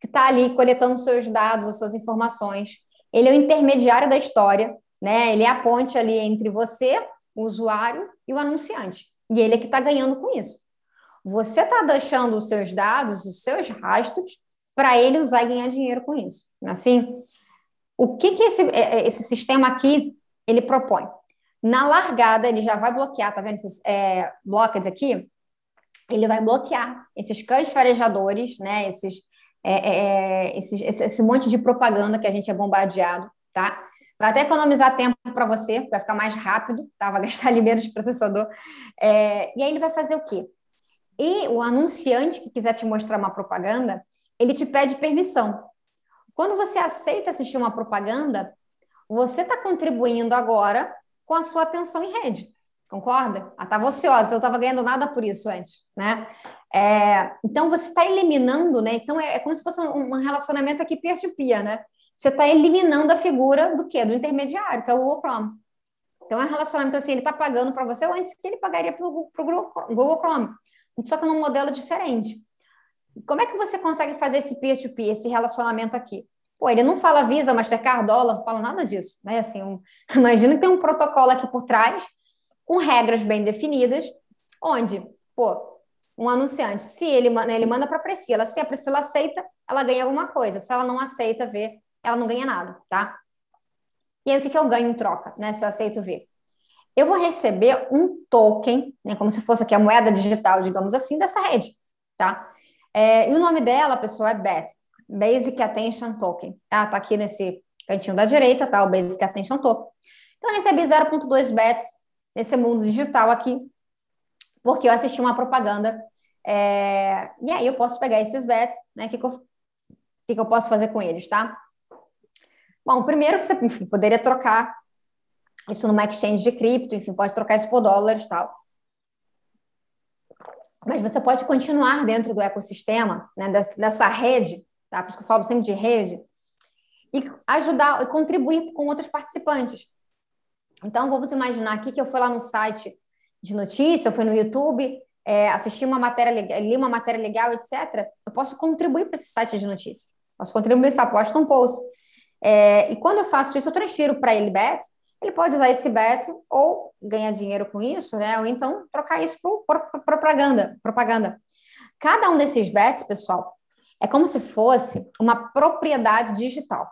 que está ali coletando seus dados, as suas informações. Ele é o intermediário da história, né? Ele é a ponte ali entre você, o usuário, e o anunciante. E ele é que está ganhando com isso. Você está deixando os seus dados, os seus rastros, para ele usar e ganhar dinheiro com isso. Assim, o que, que esse, é, é, esse sistema aqui ele propõe? Na largada, ele já vai bloquear, tá vendo esses é, blockers aqui? Ele vai bloquear esses cães farejadores, né? Esses, é, é, é esse, esse monte de propaganda que a gente é bombardeado, tá? Vai até economizar tempo para você, vai ficar mais rápido, tá? Vai gastar ali menos processador. É, e aí ele vai fazer o quê? E o anunciante que quiser te mostrar uma propaganda, ele te pede permissão. Quando você aceita assistir uma propaganda, você está contribuindo agora com a sua atenção em rede. Concorda? Ah, estava ociosa, eu estava ganhando nada por isso antes, né? É, então você está eliminando, né? Então é, é, como se fosse um, relacionamento aqui peer-to-peer, né? Você está eliminando a figura do quê? Do intermediário, que é o Google Chrome. Então é um relacionamento assim, ele está pagando para você antes que ele pagaria para o Google Chrome só que num modelo diferente. Como é que você consegue fazer esse peer-to-peer, -peer, esse relacionamento aqui? Pô, ele não fala Visa, Mastercard, dólar, não fala nada disso, né? Assim, um, imagina que tem um protocolo aqui por trás, com regras bem definidas, onde, pô, um anunciante, se ele, ele manda para a Priscila, se a Priscila aceita, ela ganha alguma coisa, se ela não aceita ver, ela não ganha nada, tá? E aí, o que, que eu ganho em troca, né? Se eu aceito ver? eu vou receber um token, né, como se fosse aqui a moeda digital, digamos assim, dessa rede, tá? É, e o nome dela, pessoal, é BAT, Basic Attention Token, tá? Tá aqui nesse cantinho da direita, tá? O Basic Attention Token. Então, eu recebi 0.2 BATs nesse mundo digital aqui, porque eu assisti uma propaganda, é, e aí eu posso pegar esses BATs, né? O que, que, eu, que, que eu posso fazer com eles, tá? Bom, primeiro que você enfim, poderia trocar isso numa exchange de cripto, enfim, pode trocar isso por dólares e tal. Mas você pode continuar dentro do ecossistema, né, dessa, dessa rede, tá? Por isso que eu falo sempre de rede, e ajudar e contribuir com outros participantes. Então, vamos imaginar aqui que eu fui lá no site de notícia, eu fui no YouTube, é, assisti uma matéria, li uma matéria legal, etc. Eu posso contribuir para esse site de notícia. Posso contribuir, se aposta um post. É, e quando eu faço isso, eu transfiro para ele bet ele pode usar esse bet ou ganhar dinheiro com isso, né? Ou então trocar isso por, propaganda, propaganda. Cada um desses bets, pessoal, é como se fosse uma propriedade digital.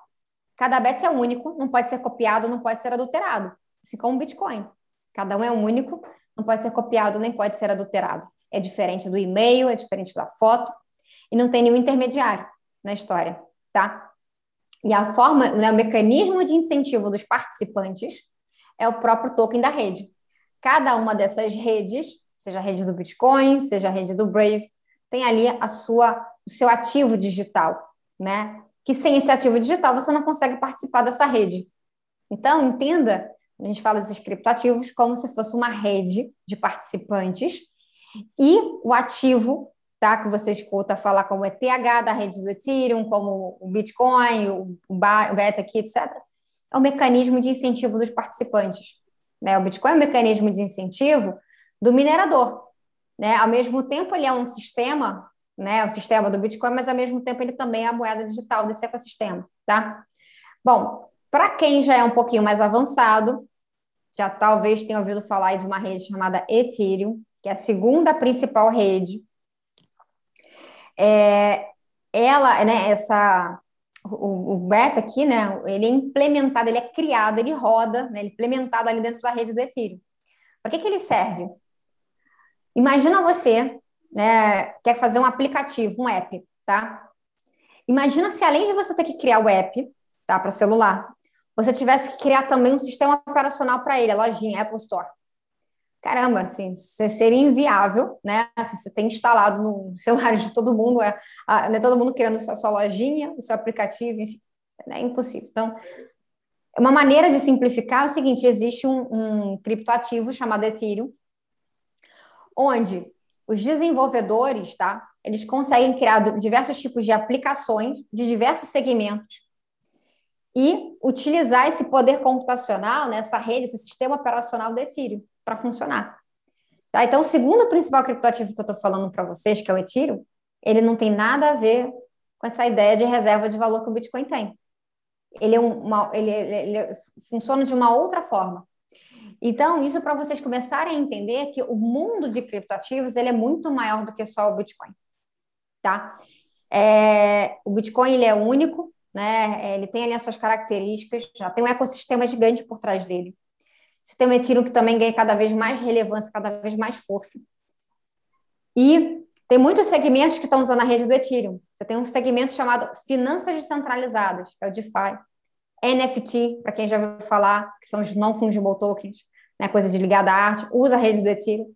Cada bet é único, não pode ser copiado, não pode ser adulterado. Assim como o Bitcoin. Cada um é único, não pode ser copiado, nem pode ser adulterado. É diferente do e-mail, é diferente da foto, e não tem nenhum intermediário na história, tá? E a forma, né, o mecanismo de incentivo dos participantes é o próprio token da rede. Cada uma dessas redes, seja a rede do Bitcoin, seja a rede do Brave, tem ali a sua, o seu ativo digital, né? Que sem esse ativo digital você não consegue participar dessa rede. Então, entenda, a gente fala desses criptoativos como se fosse uma rede de participantes e o ativo tá? Que você escuta falar como ETH da rede do Ethereum, como o Bitcoin, o, o BET aqui, etc. É o mecanismo de incentivo dos participantes. Né? O Bitcoin é um mecanismo de incentivo do minerador. Né? Ao mesmo tempo, ele é um sistema, né? o sistema do Bitcoin, mas ao mesmo tempo ele também é a moeda digital desse ecossistema. Tá? Bom, para quem já é um pouquinho mais avançado, já talvez tenha ouvido falar de uma rede chamada Ethereum, que é a segunda principal rede é, ela, né, essa, o, o beta aqui, né, ele é implementado, ele é criado, ele roda, né, ele é implementado ali dentro da rede do Ethereum. Para que, que ele serve? Imagina você, né, quer fazer um aplicativo, um app, tá? Imagina se além de você ter que criar o app, tá, para celular, você tivesse que criar também um sistema operacional para ele, a lojinha, Apple Store caramba, assim, seria inviável, né? Assim, você tem instalado no celular de todo mundo, é, a, né, todo mundo criando sua, sua lojinha, o seu aplicativo, enfim, é impossível. Então, uma maneira de simplificar é o seguinte: existe um, um criptoativo chamado Ethereum, onde os desenvolvedores, tá? eles conseguem criar diversos tipos de aplicações de diversos segmentos e utilizar esse poder computacional nessa rede, esse sistema operacional do Ethereum para funcionar. Tá? Então, o segundo principal criptoativo que eu estou falando para vocês, que é o Ethereum, ele não tem nada a ver com essa ideia de reserva de valor que o Bitcoin tem. Ele, é uma, ele, ele, ele funciona de uma outra forma. Então, isso para vocês começarem a entender que o mundo de criptoativos ele é muito maior do que só o Bitcoin, tá? É, o Bitcoin ele é único, né? Ele tem ali as suas características, já tem um ecossistema gigante por trás dele. Você tem o Ethereum que também ganha cada vez mais relevância, cada vez mais força. E tem muitos segmentos que estão usando a rede do Ethereum. Você tem um segmento chamado finanças descentralizadas, que é o DeFi. NFT, para quem já ouviu falar, que são os non-fungible tokens, né, coisa de ligada à arte, usa a rede do Ethereum.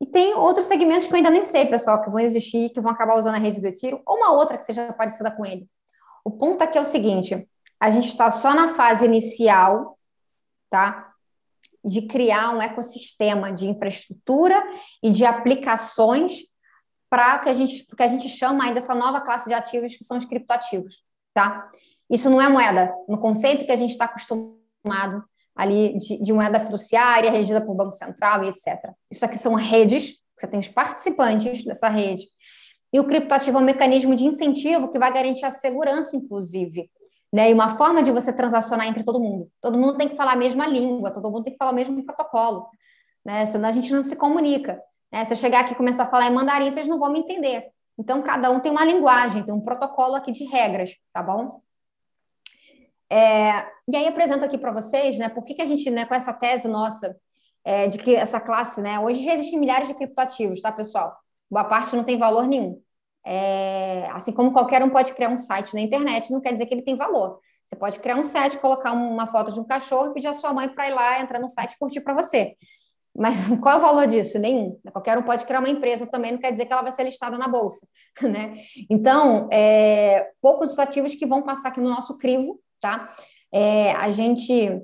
E tem outros segmentos que eu ainda nem sei, pessoal, que vão existir, que vão acabar usando a rede do Ethereum, ou uma outra que seja parecida com ele. O ponto aqui é o seguinte: a gente está só na fase inicial, tá? De criar um ecossistema de infraestrutura e de aplicações para que a gente, que a gente chama aí dessa nova classe de ativos que são os criptoativos, tá? Isso não é moeda, no conceito que a gente está acostumado ali de, de, moeda fiduciária, regida por Banco Central e etc. Isso aqui são redes, você tem os participantes dessa rede, e o criptoativo é um mecanismo de incentivo que vai garantir a segurança, inclusive, né? E uma forma de você transacionar entre todo mundo. Todo mundo tem que falar a mesma língua, todo mundo tem que falar o mesmo protocolo, né? Senão a gente não se comunica. Né? Se eu chegar aqui e começar a falar em mandarim, vocês não vão me entender. Então, cada um tem uma linguagem, tem um protocolo aqui de regras, tá bom? É, e aí apresento aqui para vocês, né, por que, que a gente, né, com essa tese nossa, é, de que essa classe, né, hoje já existem milhares de criptoativos, tá, pessoal? Boa parte não tem valor nenhum. É, assim como qualquer um pode criar um site na internet, não quer dizer que ele tem valor. Você pode criar um site, colocar uma foto de um cachorro e pedir a sua mãe para ir lá, entrar no site e curtir para você. Mas qual é o valor disso? Nenhum. Qualquer um pode criar uma empresa também, não quer dizer que ela vai ser listada na bolsa, né? Então, é, poucos os ativos que vão passar aqui no nosso crivo, tá? É, a gente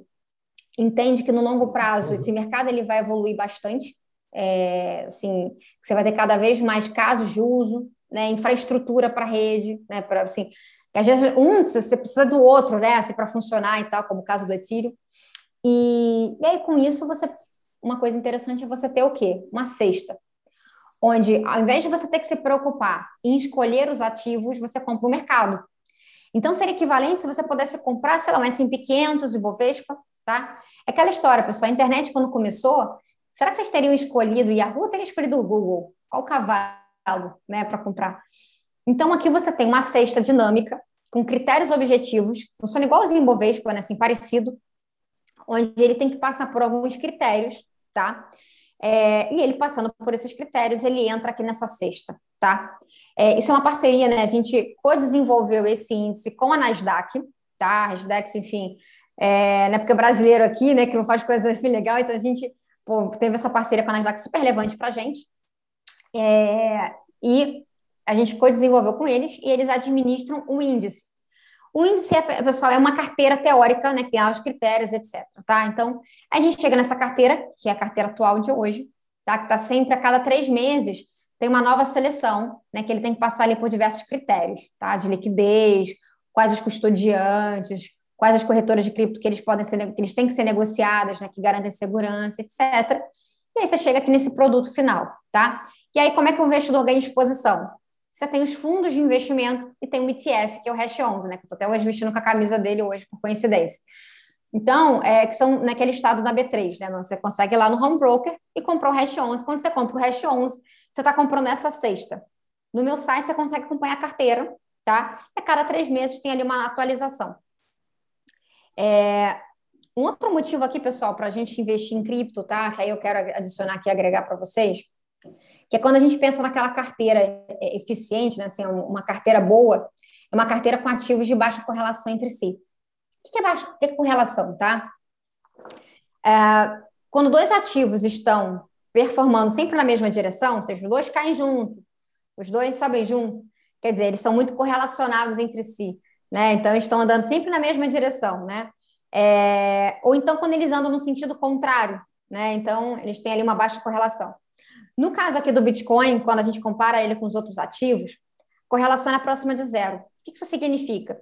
entende que no longo prazo esse mercado ele vai evoluir bastante, é, assim, você vai ter cada vez mais casos de uso, né, infraestrutura para rede, né, para assim, às vezes um você precisa do outro, né, assim, para funcionar e tal, como o caso do Ethereum. E, e aí com isso você uma coisa interessante é você ter o quê? Uma cesta. Onde, ao invés de você ter que se preocupar em escolher os ativos, você compra o mercado. Então, seria equivalente se você pudesse comprar, sei lá, um S&P 500 e Bovespa, tá? É aquela história, pessoal, a internet quando começou, Será que vocês teriam escolhido o Yahoo ou teriam escolhido o Google? Qual cavalo, né, para comprar? Então, aqui você tem uma cesta dinâmica com critérios objetivos, funciona igualzinho o Bovespa, né, assim, parecido, onde ele tem que passar por alguns critérios, tá? É, e ele passando por esses critérios, ele entra aqui nessa cesta, tá? É, isso é uma parceria, né? A gente co-desenvolveu esse índice com a Nasdaq, tá? A Nasdaq, enfim, é, né? Porque é brasileiro aqui, né? Que não faz coisa legal, então a gente pô, teve essa parceria com a Nasdaq super relevante para a gente. É, e a gente co-desenvolveu com eles e eles administram o índice. O índice, é, pessoal, é uma carteira teórica, né, que tem lá os critérios, etc. Tá? Então, a gente chega nessa carteira, que é a carteira atual de hoje, tá? que está sempre a cada três meses, tem uma nova seleção, né, que ele tem que passar ali por diversos critérios, tá? De liquidez, quais os custodiantes, quais as corretoras de cripto que eles podem ser, que eles têm que ser negociadas, né, que garantem segurança, etc. E aí você chega aqui nesse produto final, tá? E aí como é que o investidor ganha exposição? Você tem os fundos de investimento e tem o ETF, que é o Hash 11, né? Que eu tô até hoje vestindo com a camisa dele hoje, por coincidência. Então, é, que são naquele estado da B3, né? Você consegue ir lá no home broker e comprar o Hash 11. Quando você compra o Hash 11, você está comprando essa sexta. No meu site, você consegue acompanhar a carteira, tá? E a cada três meses tem ali uma atualização. É, um outro motivo aqui, pessoal, para a gente investir em cripto, tá? Que aí eu quero adicionar aqui, agregar para vocês, que é quando a gente pensa naquela carteira é, eficiente, né? Assim, uma carteira boa, é uma carteira com ativos de baixa correlação entre si. O que é baixa que é correlação, tá? É, quando dois ativos estão performando sempre na mesma direção, ou seja, os dois caem junto, os dois sobem junto, quer dizer, eles são muito correlacionados entre si né? Então, estão andando sempre na mesma direção, né? É, ou então, quando eles andam no sentido contrário, né? Então, eles têm ali uma baixa correlação. No caso aqui do Bitcoin, quando a gente compara ele com os outros ativos, correlação é próxima de zero. O que isso significa?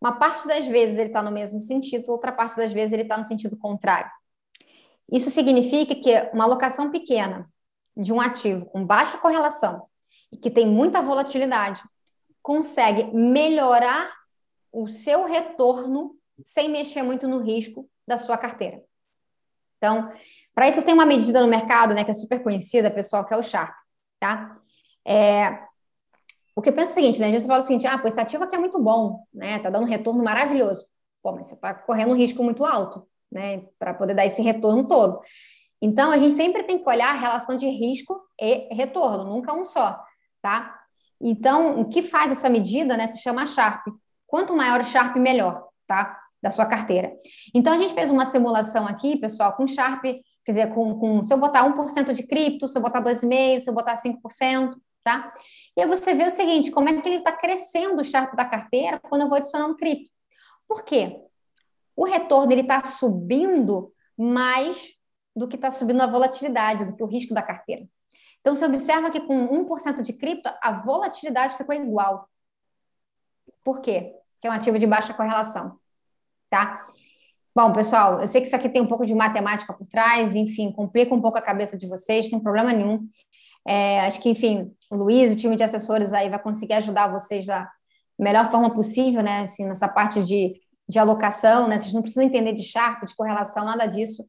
Uma parte das vezes ele está no mesmo sentido, outra parte das vezes ele está no sentido contrário. Isso significa que uma alocação pequena de um ativo com baixa correlação e que tem muita volatilidade consegue melhorar o seu retorno sem mexer muito no risco da sua carteira. Então, para isso tem uma medida no mercado, né, que é super conhecida, pessoal, que é o Sharp, tá? É, o que eu penso é o seguinte, né? A gente fala o seguinte, ah, pô, esse ativo aqui é muito bom, né? Tá dando um retorno maravilhoso. Pô, mas você está correndo um risco muito alto, né? Para poder dar esse retorno todo. Então, a gente sempre tem que olhar a relação de risco e retorno, nunca um só, tá? Então, o que faz essa medida, né, se chama Sharp. Quanto maior o Sharp, melhor, tá? Da sua carteira. Então, a gente fez uma simulação aqui, pessoal, com Sharp, quer dizer, com, com se eu botar 1% de cripto, se eu botar 2,5%, se eu botar 5%, tá? E aí você vê o seguinte, como é que ele está crescendo o Sharp da carteira quando eu vou adicionando cripto. Por quê? O retorno, ele está subindo mais do que está subindo a volatilidade, do que o risco da carteira. Então, você observa que com 1% de cripto, a volatilidade ficou igual. Por quê? Porque é um ativo de baixa correlação. Tá? Bom, pessoal, eu sei que isso aqui tem um pouco de matemática por trás, enfim, complica um pouco a cabeça de vocês, sem problema nenhum. É, acho que, enfim, o Luiz, o time de assessores aí vai conseguir ajudar vocês da melhor forma possível, né? Assim, nessa parte de, de alocação, né? Vocês não precisam entender de Sharp, de correlação, nada disso.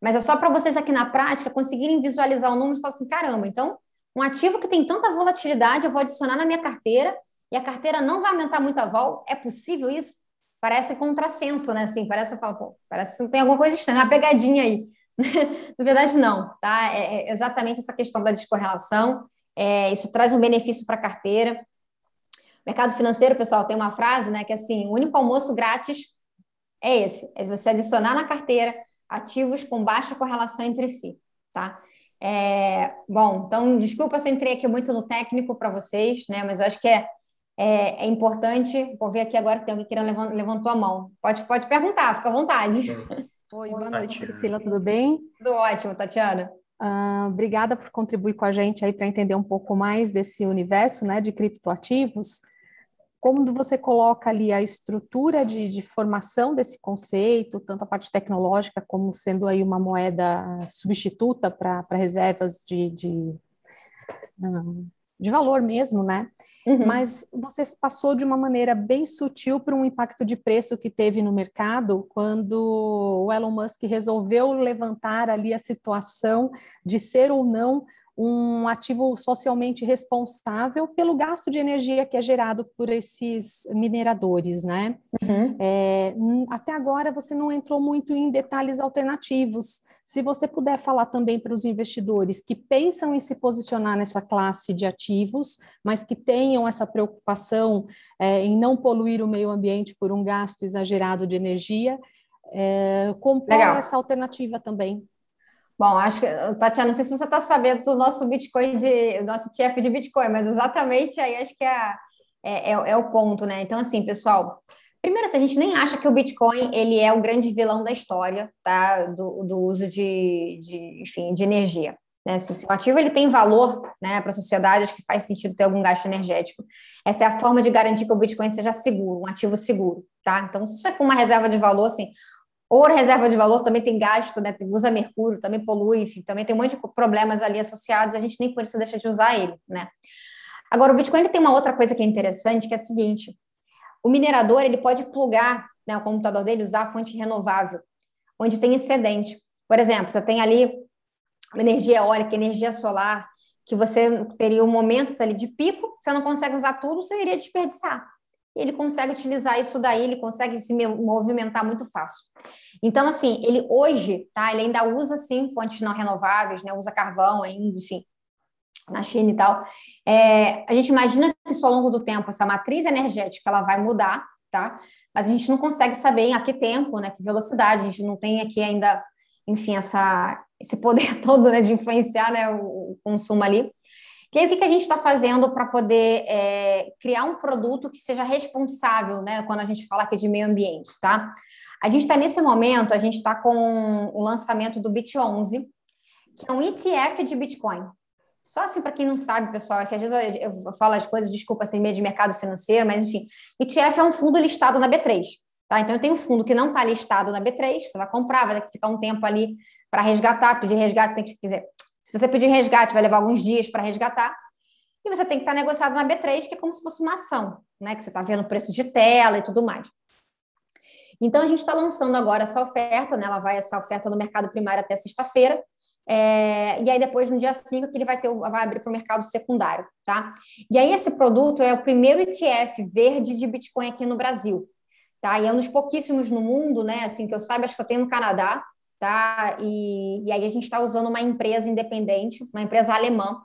Mas é só para vocês aqui na prática conseguirem visualizar o número e falar assim: caramba, então, um ativo que tem tanta volatilidade, eu vou adicionar na minha carteira e a carteira não vai aumentar muito a vol. É possível isso? Parece contrassenso, né? Assim, parece, fala, pô, parece que tem alguma coisa estranha, uma pegadinha aí. Na verdade, não, tá? É, é exatamente essa questão da descorrelação. É, isso traz um benefício para a carteira. Mercado financeiro, pessoal, tem uma frase, né? Que é assim: o único almoço grátis é esse: é você adicionar na carteira ativos com baixa correlação entre si, tá? É, bom, então, desculpa se eu entrei aqui muito no técnico para vocês, né? Mas eu acho que é, é, é, importante. Vou ver aqui agora que tem alguém que levantou, a mão. Pode, pode perguntar, fica à vontade. Oi, boa noite, Priscila, tudo bem? Tudo ótimo, Tatiana. Uh, obrigada por contribuir com a gente aí para entender um pouco mais desse universo né, de criptoativos como você coloca ali a estrutura de, de, formação desse conceito, tanto a parte tecnológica como sendo aí uma moeda substituta para reservas de, de, de, valor mesmo, né? Uhum. Mas você passou de uma maneira bem sutil para um impacto de preço que teve no mercado quando o Elon Musk resolveu levantar ali a situação de ser ou não um ativo socialmente responsável pelo gasto de energia que é gerado por esses mineradores, né? Uhum. É, até agora você não entrou muito em detalhes alternativos. Se você puder falar também para os investidores que pensam em se posicionar nessa classe de ativos, mas que tenham essa preocupação é, em não poluir o meio ambiente por um gasto exagerado de energia, é, compor essa alternativa também. Bom, acho que, Tatiana, não sei se você está sabendo do nosso Bitcoin, de, do nosso TF de Bitcoin, mas exatamente aí acho que é, é, é o ponto, né? Então, assim, pessoal, primeiro, assim, a gente nem acha que o Bitcoin ele é o grande vilão da história, tá? Do, do uso de, de, enfim, de energia. Né? Se, se o ativo ele tem valor né, para a sociedade, acho que faz sentido ter algum gasto energético. Essa é a forma de garantir que o Bitcoin seja seguro, um ativo seguro, tá? Então, se isso for uma reserva de valor, assim, Ouro, reserva de valor, também tem gasto, né? usa mercúrio, também polui, enfim, também tem um monte de problemas ali associados, a gente nem por isso deixa de usar ele, né? Agora, o Bitcoin tem uma outra coisa que é interessante, que é a seguinte, o minerador, ele pode plugar né, o computador dele, usar a fonte renovável, onde tem excedente. Por exemplo, você tem ali energia eólica, energia solar, que você teria momentos ali de pico, você não consegue usar tudo, você iria desperdiçar e ele consegue utilizar isso daí, ele consegue se movimentar muito fácil. Então, assim, ele hoje, tá? Ele ainda usa, sim, fontes não renováveis, né? Usa carvão ainda, enfim, na China e tal. É, a gente imagina que isso ao longo do tempo, essa matriz energética, ela vai mudar, tá? Mas a gente não consegue saber em a que tempo, né? Que velocidade, a gente não tem aqui ainda, enfim, essa, esse poder todo, né? De influenciar, né? O, o consumo ali. E aí, o que, que a gente está fazendo para poder é, criar um produto que seja responsável, né? Quando a gente fala aqui de meio ambiente, tá? A gente está nesse momento, a gente está com o lançamento do Bit 11, que é um ETF de Bitcoin. Só assim, para quem não sabe, pessoal, é que às vezes eu, eu falo as coisas, desculpa, assim, meio de mercado financeiro, mas enfim, ETF é um fundo listado na B3. Tá? Então, eu tenho um fundo que não está listado na B3, você vai comprar, vai ter que ficar um tempo ali para resgatar, pedir resgate, tem que, dizer, se você pedir resgate, vai levar alguns dias para resgatar, e você tem que estar tá negociado na B3, que é como se fosse uma ação, né? Que você está vendo o preço de tela e tudo mais. Então, a gente está lançando agora essa oferta, né? Ela vai essa oferta no mercado primário até sexta-feira. É, e aí, depois, no dia 5, que ele vai, ter, vai abrir para o mercado secundário, tá? E aí, esse produto é o primeiro ETF verde de Bitcoin aqui no Brasil, tá? E é um dos pouquíssimos no mundo, né? Assim, que eu saiba, acho que só tem no Canadá, tá? E, e aí, a gente está usando uma empresa independente, uma empresa alemã.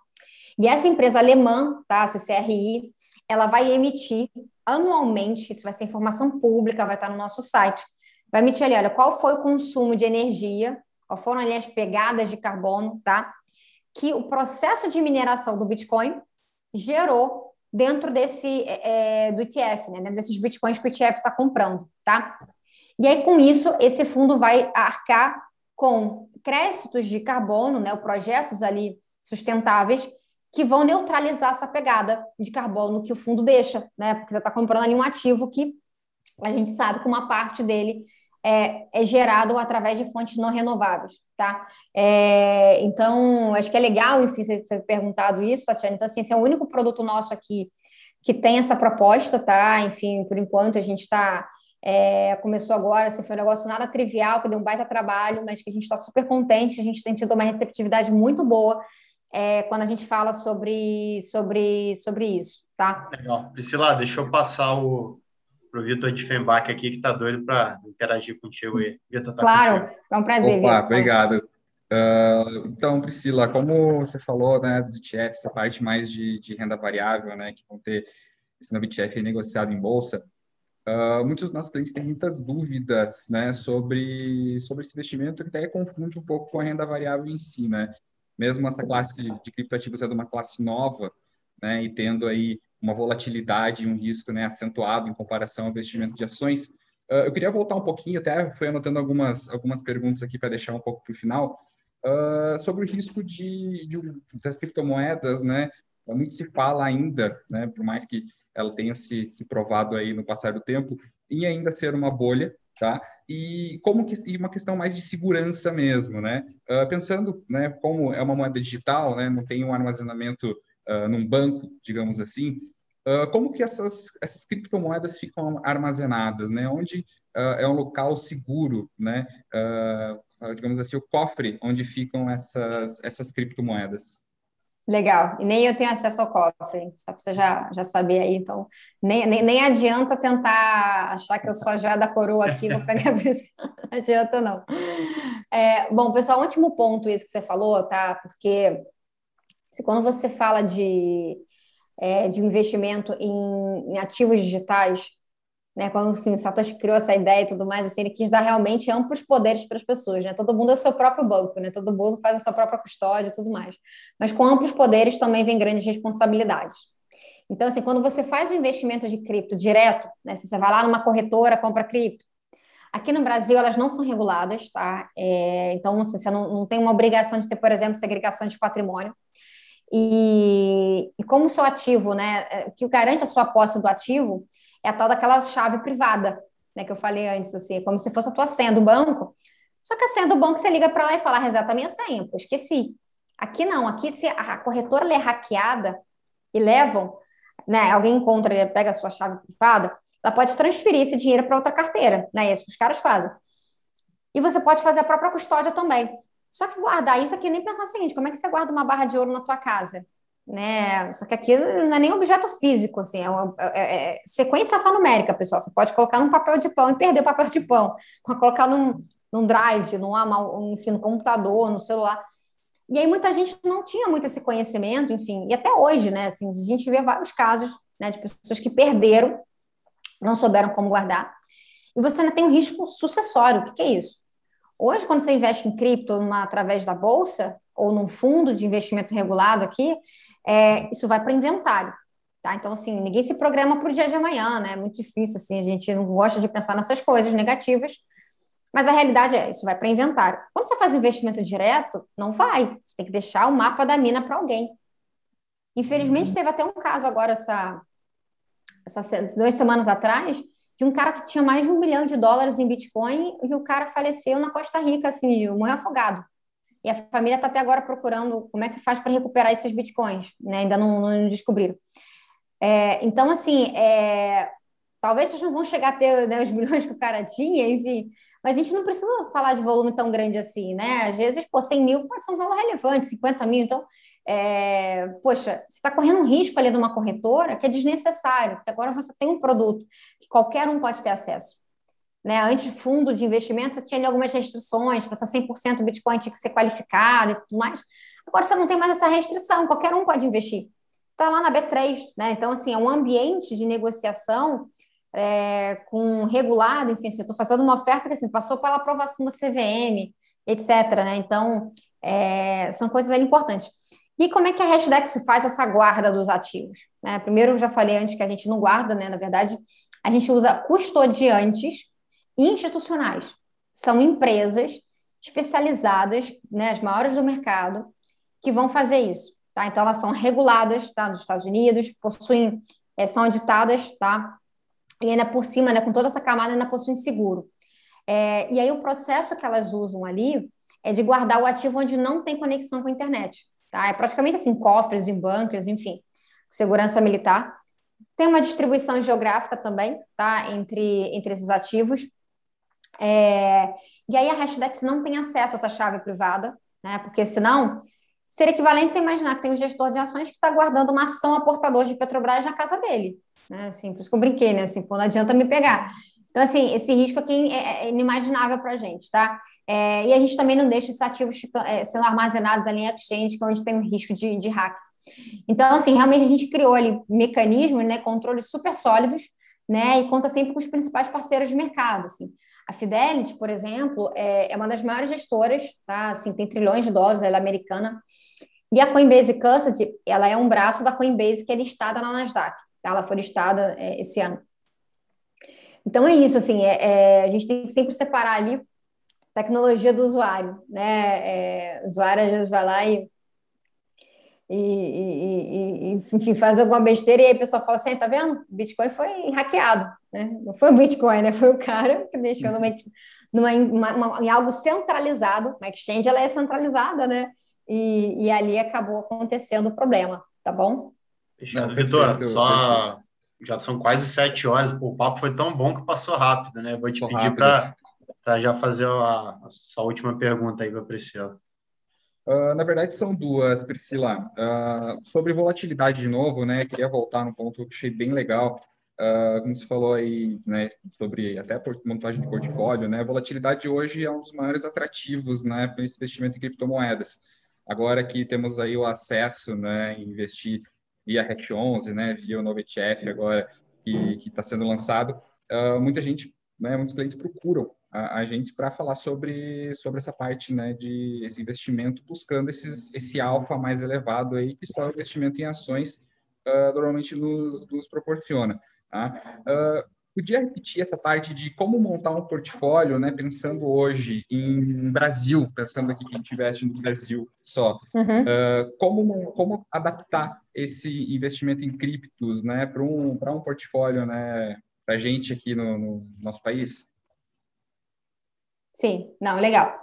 E essa empresa alemã, tá? A CCRI, ela vai emitir anualmente, isso vai ser informação pública, vai estar no nosso site, vai emitir ali, olha, qual foi o consumo de energia, foram ali as pegadas de carbono, tá? Que o processo de mineração do Bitcoin gerou dentro desse é, é do ETF, né? Dentro desses Bitcoins que o ETF está comprando, tá? E aí, com isso, esse fundo vai arcar com créditos de carbono, né? Projetos ali sustentáveis que vão neutralizar essa pegada de carbono que o fundo deixa, né? Porque você está comprando ali um ativo que a gente sabe que uma parte dele é, é gerado através de fontes não renováveis, tá? É, então, acho que é legal, enfim, você ter perguntado isso, Tatiana. Então, assim, esse é o único produto nosso aqui que tem essa proposta, tá? Enfim, por enquanto a gente está. É, começou agora, assim, foi um negócio nada trivial, que deu um baita trabalho, mas que a gente está super contente, a gente tem tido uma receptividade muito boa é, quando a gente fala sobre, sobre, sobre isso, tá? Legal. Priscila, deixa eu passar o para o Vitor Diefenbach aqui, que está doido para interagir contigo aí. Vitor, tá Claro, contigo. é um prazer, Opa, Vitor. obrigado. Uh, então, Priscila, como você falou, né, dos ETFs, essa parte mais de, de, renda variável, né, que vão ter esse novo ETF negociado em bolsa, uh, muitos dos nossos clientes têm muitas dúvidas, né, sobre, sobre esse investimento que até confunde um pouco com a renda variável em si, né mesmo essa classe de criptoativos sendo uma classe nova, né, e tendo aí uma volatilidade e um risco né, acentuado em comparação ao investimento de ações. Uh, eu queria voltar um pouquinho, até fui anotando algumas, algumas perguntas aqui para deixar um pouco para o final, uh, sobre o risco de, de, das criptomoedas, né? Muito se fala ainda, né, por mais que ela tenha se, se provado aí no passar do tempo, em ainda ser uma bolha, tá? E como que e uma questão mais de segurança mesmo, né? Uh, pensando, né, como é uma moeda digital, né, não tem um armazenamento uh, num banco, digamos assim, uh, como que essas, essas criptomoedas ficam armazenadas, né? Onde é um local seguro, né? digamos assim, o cofre onde ficam essas essas criptomoedas. Legal, e nem eu tenho acesso ao cofre, só para você já, já saber aí, então nem, nem, nem adianta tentar achar que eu sou a joia da coroa aqui, vou pegar a não adianta não. É, bom, pessoal, último ponto isso que você falou, tá? Porque se quando você fala de, é, de investimento em, em ativos digitais, né? Quando enfim, o Satoshi criou essa ideia e tudo mais, assim, ele quis dar realmente amplos poderes para as pessoas, né? Todo mundo é o seu próprio banco, né? Todo mundo faz a sua própria custódia e tudo mais. Mas com amplos poderes também vem grandes responsabilidades. Então, assim, quando você faz um investimento de cripto direto, né? Se você vai lá numa corretora, compra cripto, Aqui no Brasil, elas não são reguladas, tá? É, então, assim, você não, não, tem uma obrigação de ter, por exemplo, segregação de patrimônio. E, e como o seu ativo, né? É, que garante a sua posse do ativo é a tal daquela chave privada, né, que eu falei antes, assim, é como se fosse a tua senha do banco. Só que a senha do banco você liga para lá e fala, ah, reseta a minha senha, pô, esqueci. Aqui não, aqui se a corretora é hackeada e levam, né, alguém encontra, pega a sua chave privada, ela pode transferir esse dinheiro para outra carteira, né? É isso que os caras fazem. E você pode fazer a própria custódia também. Só que guardar isso aqui, nem pensar o seguinte: como é que você guarda uma barra de ouro na tua casa? né? Só que aqui não é nem objeto físico, assim, é, uma, é, é, é sequência alfanumérica, pessoal. Você pode colocar num papel de pão e perder o papel de pão, colocar num, num drive, num, enfim, no computador, no celular. E aí muita gente não tinha muito esse conhecimento, enfim, e até hoje, né? Assim, a gente vê vários casos né, de pessoas que perderam, não souberam como guardar. E você ainda tem um risco sucessório. O que, que é isso? Hoje, quando você investe em cripto uma, através da bolsa, ou num fundo de investimento regulado aqui, é, isso vai para inventário. Tá? Então, assim, ninguém se programa para o dia de amanhã, né? É muito difícil, assim, a gente não gosta de pensar nessas coisas negativas. Mas a realidade é, isso vai para inventário. Quando você faz investimento direto, não vai. Você tem que deixar o mapa da mina para alguém. Infelizmente, uhum. teve até um caso agora, essa, essa, duas semanas atrás, de um cara que tinha mais de um milhão de dólares em Bitcoin e o cara faleceu na Costa Rica, assim, um afogado. E a família está até agora procurando como é que faz para recuperar esses Bitcoins, né? Ainda não, não descobriram. É, então, assim, é, talvez vocês não vão chegar a ter né, os milhões que o cara tinha, enfim, mas a gente não precisa falar de volume tão grande assim, né? Às vezes, pô, 100 mil pode ser um valor relevante, 50 mil. Então, é, poxa, você está correndo um risco ali de uma corretora que é desnecessário, porque agora você tem um produto que qualquer um pode ter acesso. Né? Antes, fundo de investimento, você tinha ali algumas restrições, para ser 100% Bitcoin tinha que ser qualificado e tudo mais. Agora você não tem mais essa restrição, qualquer um pode investir. Está lá na B3, né? Então, assim, é um ambiente de negociação é, com regulado, enfim, assim, eu estou fazendo uma oferta que assim, passou pela aprovação da CVM, etc. Né? Então, é, são coisas importantes. E como é que a Hashdex faz essa guarda dos ativos? Né? Primeiro, eu já falei antes que a gente não guarda, né? Na verdade, a gente usa custodiantes institucionais. São empresas especializadas, né, as maiores do mercado, que vão fazer isso. Tá? Então, elas são reguladas tá, nos Estados Unidos, possuem, é, são auditadas, tá? e ainda por cima, né, com toda essa camada, ainda possuem seguro. É, e aí o processo que elas usam ali é de guardar o ativo onde não tem conexão com a internet. Tá? É praticamente assim, cofres em bunkers, enfim, segurança militar. Tem uma distribuição geográfica também, tá? Entre, entre esses ativos. É, e aí a Hashdex não tem acesso a essa chave privada, né? Porque senão seria equivalente a imaginar que tem um gestor de ações que está guardando uma ação a portador de Petrobras na casa dele. Né? Assim, por isso que eu brinquei, né? Assim, pô, não adianta me pegar. Então, assim, esse risco aqui é, é inimaginável para a gente, tá? É, e a gente também não deixa esses ativos é, sendo armazenados ali em exchange, que é onde tem um risco de, de hack. Então, assim, realmente a gente criou ali mecanismos, né, controles super sólidos, né, e conta sempre com os principais parceiros de mercado, assim. A Fidelity, por exemplo, é, é uma das maiores gestoras, tá? Assim, tem trilhões de dólares, ela é americana. E a Coinbase Custody, ela é um braço da Coinbase que é listada na Nasdaq. Tá? Ela foi listada é, esse ano. Então é isso, assim, é, é, a gente tem que sempre separar ali tecnologia do usuário, né? É, o usuário às vezes vai lá e, e, e, e, enfim, faz alguma besteira e aí a pessoa fala assim, tá vendo? O Bitcoin foi hackeado, né? Não foi o Bitcoin, né? Foi o cara que deixou numa, numa, uma, uma, em algo centralizado, a exchange ela é centralizada, né? E, e ali acabou acontecendo o problema, tá bom? Fechado. Vitor, só já são quase sete horas. o papo foi tão bom que passou rápido, né? Vou te pedir para já fazer a, a sua última pergunta aí para a Priscila. Uh, na verdade, são duas, Priscila. Uh, sobre volatilidade de novo, né? Queria voltar no ponto que achei bem legal. Uh, como você falou aí, né, sobre até a montagem de portfólio, né? Volatilidade hoje é um dos maiores atrativos, né, para esse investimento em criptomoedas. Agora que temos aí o acesso, né, em investir via Hash 11, né, via o novo ETF agora que está sendo lançado, muita gente, né, muitos clientes procuram a, a gente para falar sobre, sobre essa parte né, de esse investimento, buscando esses, esse alfa mais elevado aí, que só o investimento em ações uh, normalmente nos, nos proporciona. Tá? Uh, podia repetir essa parte de como montar um portfólio, né, pensando hoje em Brasil, pensando aqui que a gente investe no Brasil só, uhum. uh, como, como adaptar esse investimento em criptos, né, para um, para um portfólio, né, para gente aqui no, no nosso país? Sim, não, legal.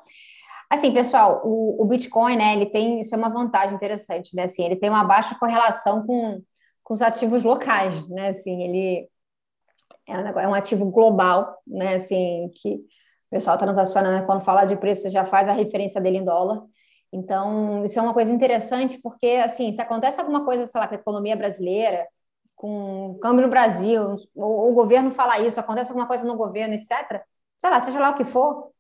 Assim, pessoal, o, o, Bitcoin, né, ele tem, isso é uma vantagem interessante, né, assim, ele tem uma baixa correlação com, com os ativos locais, né, assim, ele é um, é ativo global, né? Assim, que o pessoal transaciona, né? quando fala de preço, já faz a referência dele em dólar. Então, isso é uma coisa interessante, porque, assim, se acontece alguma coisa, sei lá, com a economia brasileira, com o câmbio no Brasil, ou, ou o governo fala isso, acontece alguma coisa no governo, etc., sei lá, seja lá o que for,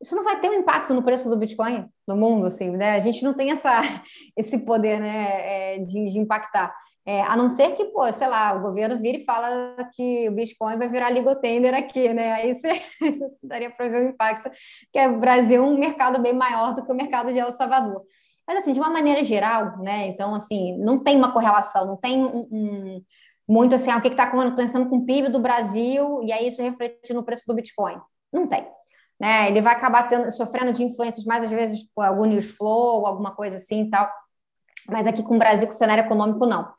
isso não vai ter um impacto no preço do Bitcoin no mundo, assim, né? A gente não tem essa, esse poder, né, é, de, de impactar. É, a não ser que, pô, sei lá, o governo vira e fala que o Bitcoin vai virar legal tender aqui, né? Aí você, daria para ver o impacto, que é o Brasil é um mercado bem maior do que o mercado de El Salvador. Mas, assim, de uma maneira geral, né? Então, assim, não tem uma correlação, não tem um, um muito assim, ah, o que está acontecendo com o PIB do Brasil e aí isso reflete no preço do Bitcoin. Não tem. Né? Ele vai acabar tendo, sofrendo de influências mais às vezes por algum news flow, alguma coisa assim e tal. Mas aqui com o Brasil, com o cenário econômico, não.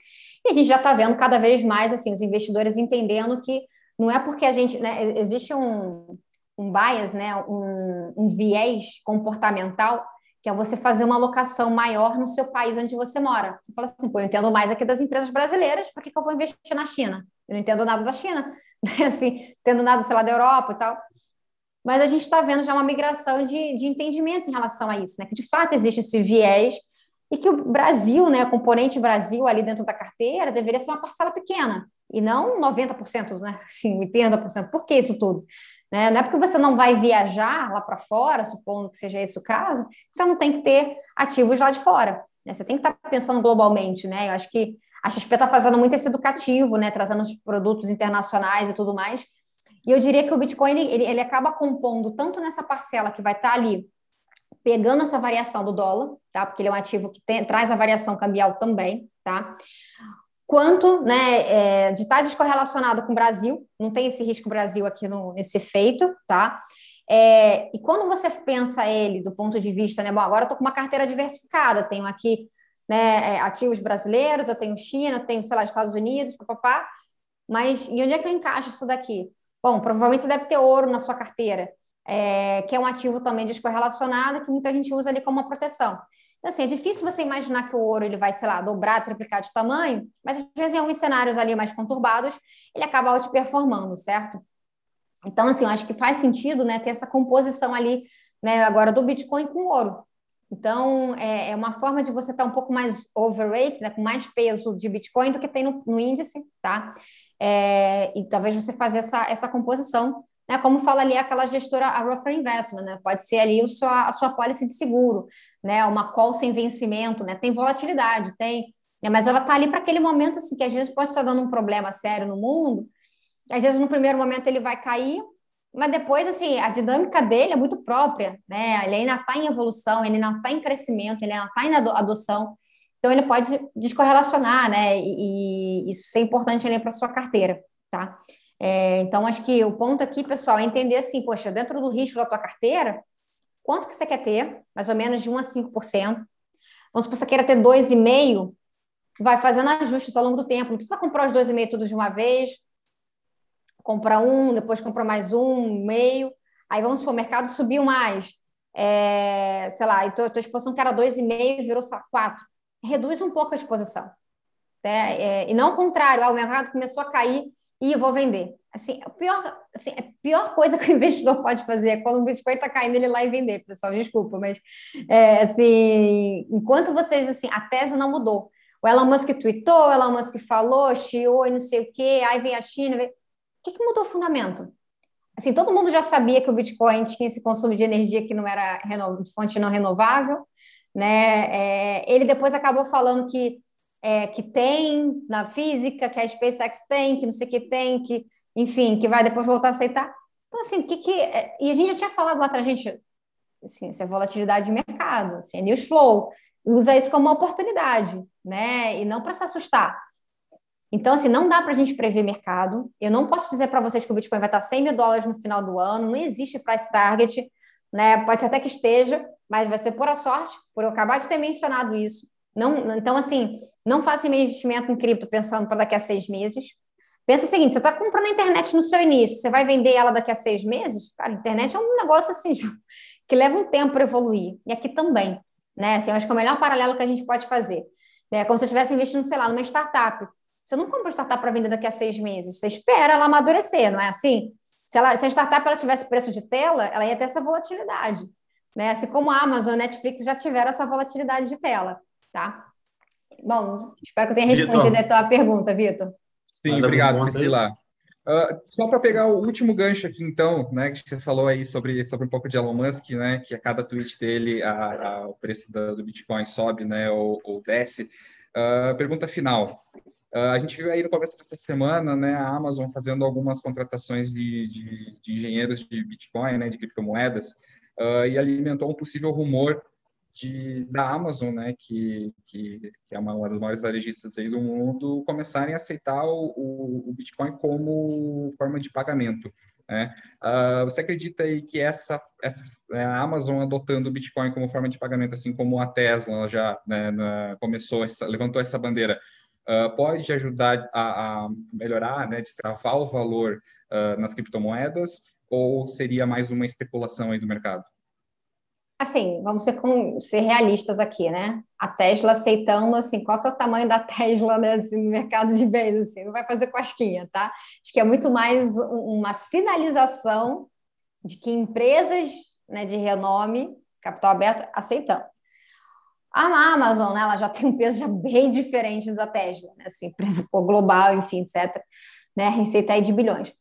E a gente já está vendo cada vez mais assim os investidores entendendo que não é porque a gente, né, existe um, um bias, né, um, um viés comportamental que é você fazer uma alocação maior no seu país onde você mora. Você fala assim, pô, eu entendo mais aqui das empresas brasileiras, por que, que eu vou investir na China? Eu não entendo nada da China, assim, entendo nada, sei lá, da Europa e tal. Mas a gente está vendo já uma migração de, de entendimento em relação a isso, né? Que de fato existe esse viés e que o Brasil, né, componente Brasil ali dentro da carteira deveria ser uma parcela pequena e não 90%, né? Assim, 80%. Por que isso tudo? Né? Não é porque você não vai viajar lá para fora, supondo que seja esse o caso, que você não tem que ter ativos lá de fora. Né? Você tem que estar tá pensando globalmente, né? Eu acho que a XP está fazendo muito esse educativo, né? Trazendo os produtos internacionais e tudo mais. E eu diria que o Bitcoin ele, ele acaba compondo tanto nessa parcela que vai estar tá ali pegando essa variação do dólar, tá? Porque ele é um ativo que tem, traz a variação cambial também, tá? Quanto né, é, de estar tá descorrelacionado com o Brasil, não tem esse risco Brasil aqui no, nesse efeito, tá? É, e quando você pensa ele do ponto de vista, né? Bom, agora eu estou com uma carteira diversificada, tenho aqui né, é, ativos brasileiros, eu tenho China, eu tenho, sei lá, Estados Unidos, papapá, mas e onde é que eu encaixo isso daqui? Bom, provavelmente você deve ter ouro na sua carteira, é, que é um ativo também descorrelacionado, que muita gente usa ali como uma proteção. Então, assim, é difícil você imaginar que o ouro ele vai, sei lá, dobrar, triplicar de tamanho, mas às vezes em alguns cenários ali mais conturbados, ele acaba outperformando, certo? Então, assim, eu acho que faz sentido, né, ter essa composição ali, né, agora do Bitcoin com ouro. Então, é, é uma forma de você estar um pouco mais overweight, né, com mais peso de Bitcoin do que tem no, no índice, tá? É, e talvez você fazer essa, essa composição, né, como fala ali aquela gestora, a Rougher Investment, né, pode ser ali o sua, a sua pólice de seguro, né, uma call sem vencimento, né, tem volatilidade, tem, né, mas ela está ali para aquele momento, assim, que às vezes pode estar dando um problema sério no mundo, às vezes no primeiro momento ele vai cair, mas depois, assim, a dinâmica dele é muito própria, né, ele ainda está em evolução, ele ainda está em crescimento, ele ainda está em adoção, então, ele pode descorrelacionar, né? E, e isso é importante ali para sua carteira, tá? É, então, acho que o ponto aqui, pessoal, é entender assim, poxa, dentro do risco da tua carteira, quanto que você quer ter? Mais ou menos de 1 a 5%. Vamos supor que você queira ter 2,5%, vai fazendo ajustes ao longo do tempo. Não precisa comprar os 2,5% tudo de uma vez, comprar um, depois comprar mais um, meio. Aí vamos supor, o mercado subiu mais. É, sei lá, e tua, tua exposição que era 2,5 virou 4 reduz um pouco a exposição. Né? É, e não o contrário, ah, o mercado começou a cair e vou vender. Assim, a pior, assim, a pior coisa que o investidor pode fazer é quando o Bitcoin está caindo, ele lá e vender, pessoal, desculpa, mas é, assim, enquanto vocês, assim, a tese não mudou. O Elon Musk tweetou, o Elon Musk falou, chiou e não sei o quê, aí vem a China, vem... o que, que mudou o fundamento? Assim, todo mundo já sabia que o Bitcoin tinha esse consumo de energia que não era fonte não renovável, né? É, ele depois acabou falando que, é, que tem na física, que a SpaceX tem, que não sei o que tem, que, enfim, que vai depois voltar a aceitar. Então, assim, o que que... É, e a gente já tinha falado lá atrás, gente, assim, é volatilidade de mercado, assim, é news flow, usa isso como uma oportunidade, né? E não para se assustar. Então, assim, não dá para a gente prever mercado. Eu não posso dizer para vocês que o Bitcoin vai estar 100 mil dólares no final do ano, não existe price target, né? Pode ser até que esteja, mas vai ser por a sorte, por eu acabar de ter mencionado isso. Não, então, assim, não faça investimento em cripto pensando para daqui a seis meses. Pensa o seguinte: você está comprando a internet no seu início, você vai vender ela daqui a seis meses? Cara, a internet é um negócio assim que leva um tempo para evoluir. E aqui também. Né? Assim, eu acho que é o melhor paralelo que a gente pode fazer. É como se eu estivesse investindo, sei lá, numa startup. Você não compra startup para vender daqui a seis meses, você espera ela amadurecer, não é assim? Se, ela, se a startup ela tivesse preço de tela, ela ia ter essa volatilidade. Né? Assim como a Amazon, a Netflix já tiveram essa volatilidade de tela. Tá? Bom, espero que eu tenha respondido Victor. a tua pergunta, Vitor. Sim, Mas obrigado, Priscila. Uh, só para pegar o último gancho aqui, então, né, que você falou aí sobre, sobre um pouco de Elon Musk, né, que a cada tweet dele a, a, o preço do, do, Bitcoin sobe, né, ou, ou desce. Uh, pergunta final. Uh, a gente viu aí no começo dessa semana, né, a Amazon fazendo algumas contratações de, de, de engenheiros de Bitcoin, né, de criptomoedas, uh, e alimentou um possível rumor de, da Amazon, né, que, que, que, é uma, das maiores varejistas aí do mundo, começarem a aceitar o, o, o Bitcoin como forma de pagamento. Né? Uh, você acredita aí que essa, essa é, a Amazon adotando o Bitcoin como forma de pagamento, assim como a Tesla já né, na, começou, essa, levantou essa bandeira, uh, pode ajudar a, a, melhorar, né, destravar o valor uh, nas criptomoedas ou seria mais uma especulação aí do mercado? Assim, vamos ser, com, ser realistas aqui, né? A Tesla aceitando, assim, qual que é o tamanho da Tesla né, assim, no mercado de bens, assim, não vai fazer cosquinha, tá? Acho que é muito mais uma sinalização de que empresas né, de renome, capital aberto, aceitando. A Amazon, né, ela já tem um peso já bem diferente da Tesla, né, assim, empresa global, enfim, etc. Né, receita aí de bilhões.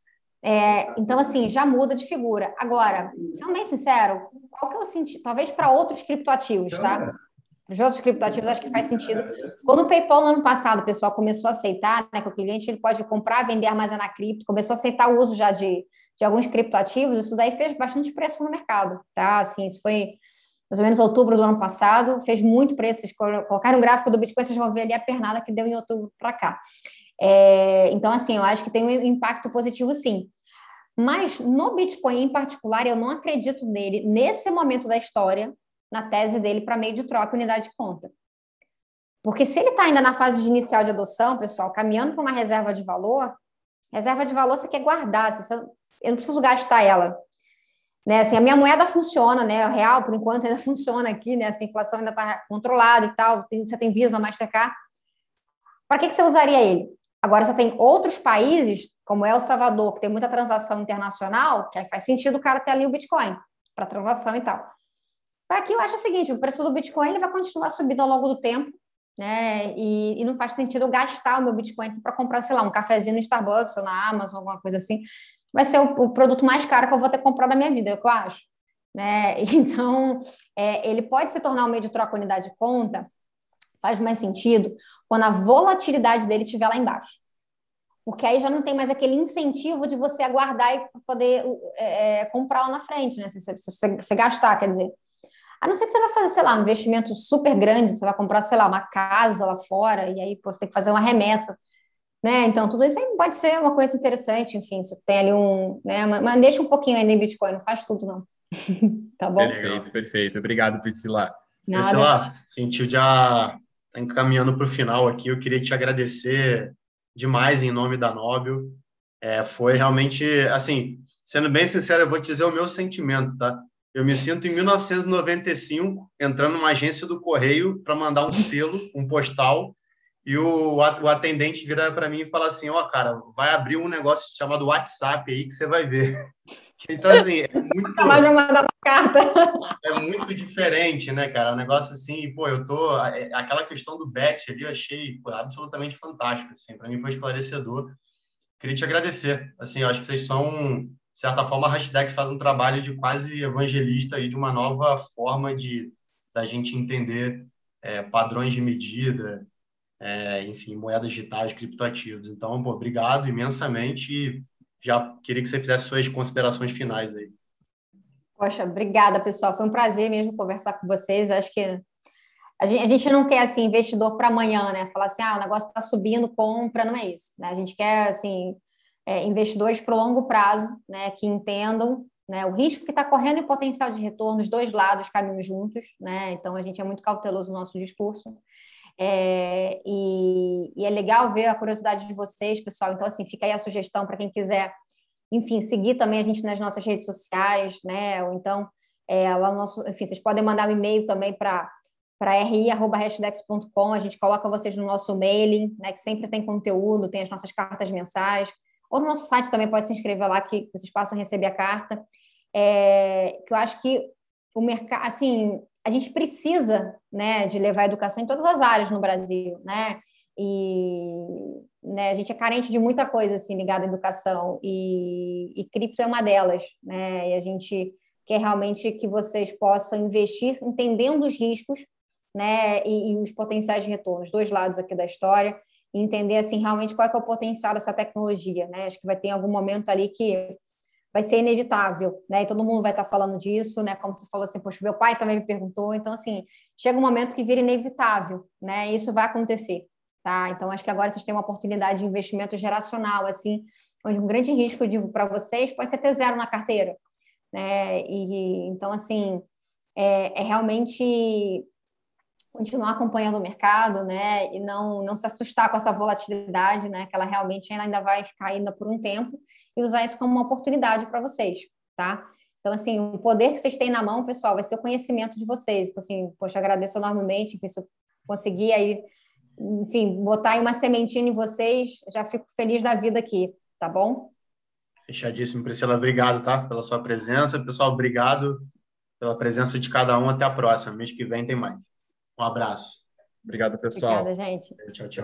É, então, assim, já muda de figura. Agora, sendo bem sincero, qual que é o sentido? Talvez para outros criptoativos, tá? Para os outros criptoativos, acho que faz sentido. Quando o PayPal, no ano passado, o pessoal começou a aceitar, né, que o cliente ele pode comprar, vender, armazenar cripto, começou a aceitar o uso já de, de alguns criptoativos, isso daí fez bastante preço no mercado, tá? Assim, isso foi mais ou menos outubro do ano passado, fez muito preço. Vocês colocaram o gráfico do Bitcoin, vocês vão ver ali a pernada que deu em outubro para cá. É, então, assim, eu acho que tem um impacto positivo, sim. Mas no Bitcoin em particular, eu não acredito nele, nesse momento da história, na tese dele para meio de troca unidade de conta. Porque se ele está ainda na fase de inicial de adoção, pessoal, caminhando para uma reserva de valor, reserva de valor você quer guardar, você, eu não preciso gastar ela. Né, assim, a minha moeda funciona, né? O real, por enquanto, ainda funciona aqui, né? Assim, a inflação ainda está controlada e tal. Tem, você tem Visa, Mastercard. Para que, que você usaria ele? Agora, você tem outros países, como El Salvador, que tem muita transação internacional, que aí faz sentido o cara ter ali o Bitcoin para transação e tal. Para aqui, eu acho o seguinte: o preço do Bitcoin ele vai continuar subindo ao longo do tempo, né? E, e não faz sentido eu gastar o meu Bitcoin para comprar, sei lá, um cafezinho no Starbucks ou na Amazon, alguma coisa assim. Vai ser o, o produto mais caro que eu vou ter comprado na minha vida, é o que eu acho. Né? Então, é, ele pode se tornar um meio de troca unidade de conta, faz mais sentido quando a volatilidade dele estiver lá embaixo. Porque aí já não tem mais aquele incentivo de você aguardar e poder é, é, comprar lá na frente, né? Se você, gastar, quer dizer. A não ser que você vai fazer, sei lá, um investimento super grande, você vai comprar, sei lá, uma casa lá fora, e aí pô, você tem que fazer uma remessa. Né? Então, tudo isso aí pode ser uma coisa interessante, enfim, você tem ali um. Né? Mas, deixa um pouquinho ainda em Bitcoin, não faz tudo, não. tá bom? Perfeito, perfeito. Obrigado, Priscila. Nada. Priscila, a gente já encaminhando para o final aqui. Eu queria te agradecer demais em nome da Nobel. É, foi realmente, assim, sendo bem sincero, eu vou te dizer o meu sentimento, tá? Eu me sinto em 1995 entrando numa agência do correio para mandar um selo, um postal, e o, o atendente vira para mim e fala assim: Ó, oh, cara, vai abrir um negócio chamado WhatsApp aí que você vai ver. Então, assim, é muito. Carta. É muito diferente, né, cara? Um negócio assim, pô, eu tô. É, aquela questão do bet ali eu achei pô, absolutamente fantástico, assim, para mim foi esclarecedor. Queria te agradecer. Assim, eu acho que vocês são, de certa forma, a hashtag faz um trabalho de quase evangelista aí, de uma nova forma de da gente entender é, padrões de medida, é, enfim, moedas digitais, criptoativos. Então, pô, obrigado imensamente e já queria que você fizesse suas considerações finais aí. Poxa, obrigada, pessoal. Foi um prazer mesmo conversar com vocês. Acho que a gente, a gente não quer assim investidor para amanhã, né? Falar assim, ah, o negócio está subindo, compra, não é isso. Né? A gente quer assim é, investidores para o longo prazo, né? Que entendam né, o risco que está correndo e o potencial de retorno, os dois lados caminham juntos, né? Então a gente é muito cauteloso no nosso discurso. É, e, e, é legal ver a curiosidade de vocês, pessoal. Então, assim, fica aí a sugestão para quem quiser, enfim, seguir também a gente nas nossas redes sociais, né? Ou então, é, lá no nosso, enfim, vocês podem mandar um e-mail também para para ri.hashdex.com, a gente coloca vocês no nosso mailing, né, que sempre tem conteúdo, tem as nossas cartas mensais, ou no nosso site também pode se inscrever lá, que vocês possam receber a carta. É, que eu acho que o mercado, assim, a gente precisa né, de levar a educação em todas as áreas no Brasil, né? E né, a gente é carente de muita coisa assim ligada à educação e, e cripto é uma delas, né? E a gente quer realmente que vocês possam investir entendendo os riscos, né? E, e os potenciais de retorno, os dois lados aqui da história, e entender assim realmente qual é, é o potencial dessa tecnologia, né? Acho que vai ter algum momento ali que vai ser inevitável, né? E todo mundo vai estar falando disso, né? Como você falou assim, poxa, meu pai também me perguntou. Então, assim, chega um momento que vira inevitável, né? Isso vai acontecer, tá? Então, acho que agora vocês têm uma oportunidade de investimento geracional, assim, onde um grande risco, para vocês, pode ser ter zero na carteira, né? E, então, assim, é, é realmente continuar acompanhando o mercado, né, e não, não se assustar com essa volatilidade, né, que ela realmente ainda vai ficar ainda por um tempo, e usar isso como uma oportunidade para vocês, tá? Então, assim, o poder que vocês têm na mão, pessoal, vai ser o conhecimento de vocês. Então, assim, poxa, agradeço enormemente, se eu conseguir aí, enfim, botar aí uma sementinha em vocês, já fico feliz da vida aqui, tá bom? Fechadíssimo, Priscila, obrigado, tá, pela sua presença. Pessoal, obrigado pela presença de cada um. Até a próxima. Mês que vem tem mais. Um abraço. Obrigado, pessoal. Obrigada, gente. Tchau, tchau.